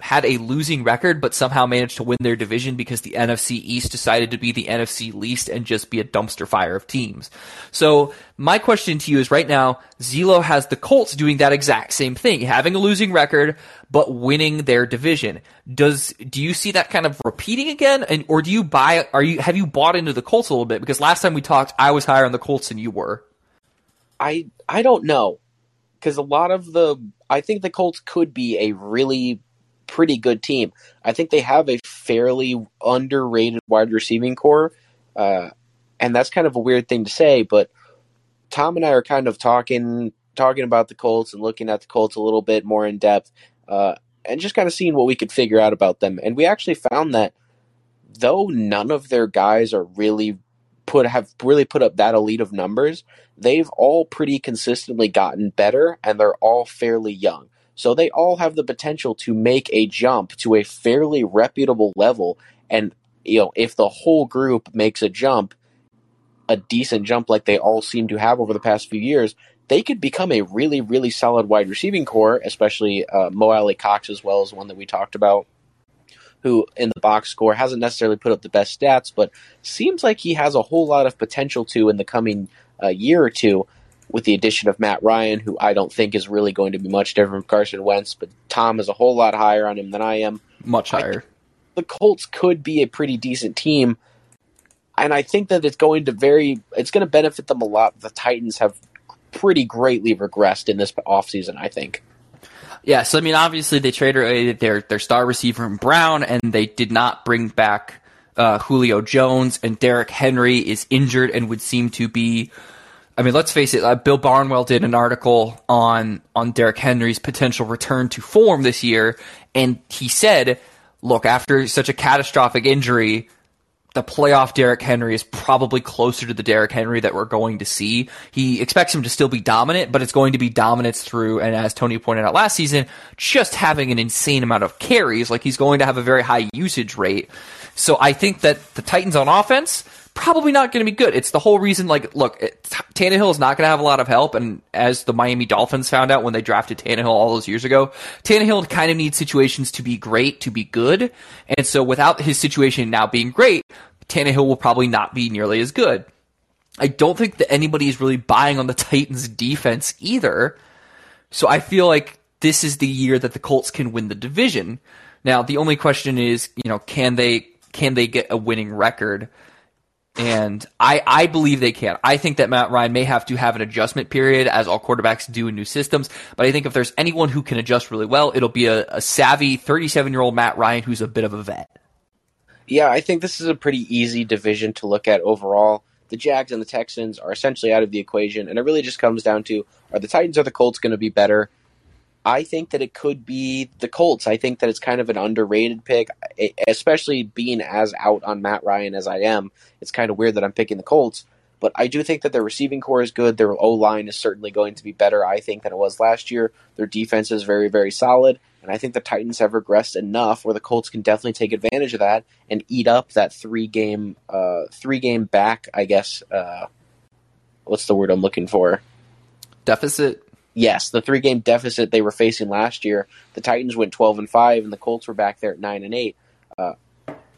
had a losing record, but somehow managed to win their division because the NFC East decided to be the NFC least and just be a dumpster fire of teams. So my question to you is right now, Zelo has the Colts doing that exact same thing, having a losing record, but winning their division. Does, do you see that kind of repeating again? And, or do you buy, are you, have you bought into the Colts a little bit? Because last time we talked, I was higher on the Colts than you were. I, I don't know. Cause a lot of the, I think the Colts could be a really pretty good team. I think they have a fairly underrated wide receiving core, uh, and that's kind of a weird thing to say. But Tom and I are kind of talking talking about the Colts and looking at the Colts a little bit more in depth, uh, and just kind of seeing what we could figure out about them. And we actually found that though none of their guys are really put have really put up that elite of numbers, they've all pretty consistently gotten better, and they're all fairly young. So they all have the potential to make a jump to a fairly reputable level. And, you know, if the whole group makes a jump, a decent jump like they all seem to have over the past few years, they could become a really, really solid wide receiving core, especially uh, Mo Alie-Cox as well as one that we talked about, who in the box score hasn't necessarily put up the best stats, but seems like he has a whole lot of potential to in the coming uh, year or two with the addition of Matt Ryan, who I don't think is really going to be much different from Carson Wentz, but Tom is a whole lot higher on him than I am. Much higher. The Colts could be a pretty decent team, and I think that it's going to very it's going to benefit them a lot. The Titans have pretty greatly regressed in this offseason, I think. Yes, I mean obviously they traded their their star receiver in Brown, and they did not bring back uh, Julio Jones, and Derrick Henry is injured and would seem to be I mean, let's face it. Uh, Bill Barnwell did an article on on Derrick Henry's potential return to form this year, and he said, "Look, after such a catastrophic injury, the playoff Derrick Henry is probably closer to the Derrick Henry that we're going to see. He expects him to still be dominant, but it's going to be dominance through, and as Tony pointed out last season, just having an insane amount of carries. Like he's going to have a very high usage rate. So I think that the Titans on offense probably not going to be good. It's the whole reason. Like, look, it, Tannehill is not going to have a lot of help, and as the Miami Dolphins found out when they drafted Tannehill all those years ago, Tannehill kind of needs situations to be great to be good, and so without his situation now being great, Tannehill will probably not be nearly as good. I don't think that anybody is really buying on the Titans' defense either. So I feel like this is the year that the Colts can win the division. Now, the only question is, you know, can they can they get a winning record? And I, I believe they can. I think that Matt Ryan may have to have an adjustment period, as all quarterbacks do in new systems. But I think if there's anyone who can adjust really well, it'll be a, a savvy 37 year old Matt Ryan who's a bit of a vet. Yeah, I think this is a pretty easy division to look at overall. The Jags and the Texans are essentially out of the equation, and it really just comes down to are the Titans or the Colts going to be better? I think that it could be the Colts. I think that it's kind of an underrated pick, especially being as out on Matt Ryan as I am. It's kind of weird that I'm picking the Colts, but I do think that their receiving core is good. Their O line is certainly going to be better, I think, than it was last year. Their defense is very, very solid, and I think the Titans have regressed enough where the Colts can definitely take advantage of that and eat up that three game, uh, three game back. I guess. Uh, what's the word I'm looking for? Deficit yes, the three game deficit they were facing last year, the Titans went 12 and 5 and the Colts were back there at 9 and 8. Uh,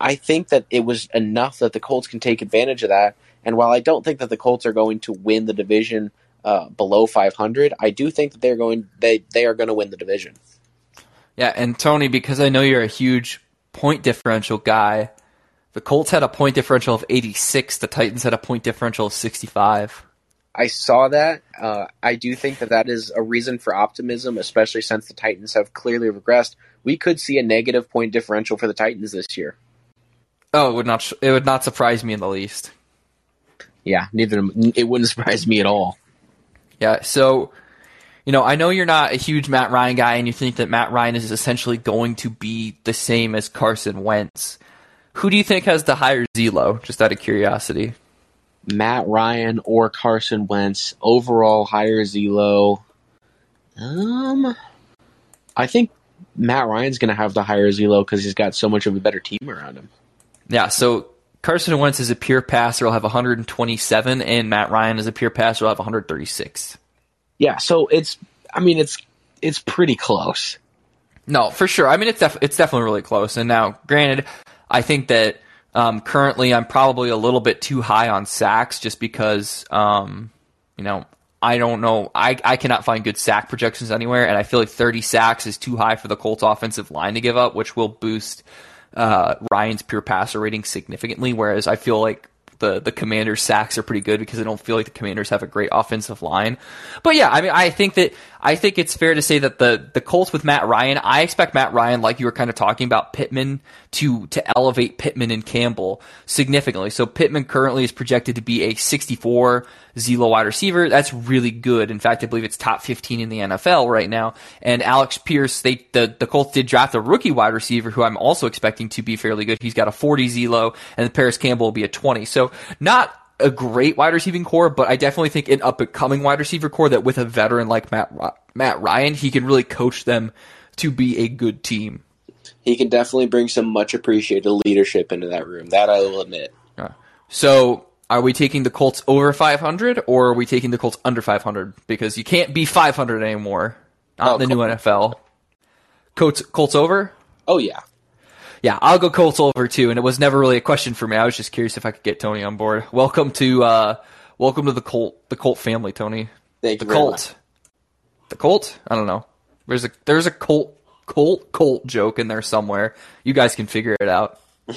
I think that it was enough that the Colts can take advantage of that. And while I don't think that the Colts are going to win the division uh, below 500, I do think that they're going they they are going to win the division. Yeah, and Tony, because I know you're a huge point differential guy, the Colts had a point differential of 86. The Titans had a point differential of 65. I saw that. Uh, I do think that that is a reason for optimism, especially since the Titans have clearly regressed. We could see a negative point differential for the Titans this year. Oh, it would not. It would not surprise me in the least. Yeah, neither. It wouldn't surprise me at all. Yeah. So, you know, I know you're not a huge Matt Ryan guy, and you think that Matt Ryan is essentially going to be the same as Carson Wentz. Who do you think has the higher Zelo? Just out of curiosity. Matt Ryan or Carson Wentz overall higher Zelo. Um, I think Matt Ryan's going to have the higher Zelo because he's got so much of a better team around him. Yeah, so Carson Wentz is a pure passer He'll have 127, and Matt Ryan is a pure passer He'll have 136. Yeah, so it's I mean it's it's pretty close. No, for sure. I mean it's def- it's definitely really close. And now, granted, I think that um, currently, I'm probably a little bit too high on sacks just because, um, you know, I don't know. I, I cannot find good sack projections anywhere, and I feel like 30 sacks is too high for the Colts offensive line to give up, which will boost uh, Ryan's pure passer rating significantly. Whereas I feel like the the Commanders' sacks are pretty good because I don't feel like the Commanders have a great offensive line. But yeah, I mean, I think that I think it's fair to say that the the Colts with Matt Ryan, I expect Matt Ryan, like you were kind of talking about Pittman, to to elevate Pittman and Campbell significantly. So Pittman currently is projected to be a 64 Zelo wide receiver. That's really good. In fact, I believe it's top 15 in the NFL right now. And Alec Pierce, they the, the Colts did draft a rookie wide receiver who I'm also expecting to be fairly good. He's got a 40 Zelo, and Parris Campbell will be a 20. So not a great wide receiving core, but I definitely think an up and coming wide receiver core that with a veteran like Matt Matt Ryan, he can really coach them to be a good team. He can definitely bring some much appreciated leadership into that room. That I will admit. So are we taking the Colts over 500 or are we taking the Colts under 500? Because you can't be 500 anymore. Not oh, in the Col- new NFL. Colts, Colts over? Oh, yeah. Yeah, I'll go Colts over too. And it was never really a question for me. I was just curious if I could get Tony on board. Welcome to, uh, welcome to the Colt, the Colt family, Tony. Thank the you. Colt. The Colt? I don't know. There's a, there's a Colt, Colt, Colt joke in there somewhere. You guys can figure it out.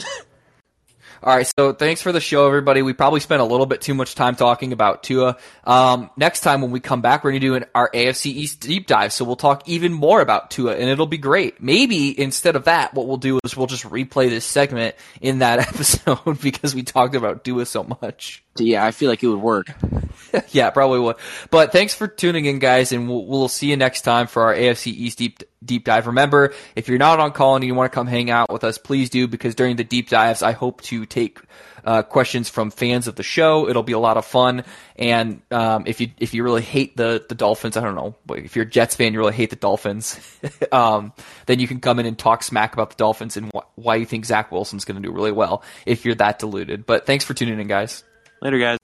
All right, so thanks for the show, everybody. We probably spent a little bit too much time talking about Tua. Um, next time when we come back, we're going to do an, our AFC East deep dive, so we'll talk even more about Tua, and it'll be great. Maybe instead of that, what we'll do is we'll just replay this segment in that episode because we talked about Tua so much. Yeah, I feel like it would work. yeah, probably would. But thanks for tuning in, guys, and we'll, we'll see you next time for our AFC East deep deep dive. Remember, if you're not on call and you want to come hang out with us, please do because during the deep dives, I hope to take uh, questions from fans of the show. It'll be a lot of fun. And um, if you if you really hate the the Dolphins, I don't know, if you're a Jets fan, you really hate the Dolphins, um, then you can come in and talk smack about the Dolphins and wh- why you think Zach Wilson's going to do really well if you're that deluded. But thanks for tuning in, guys. Later, guys.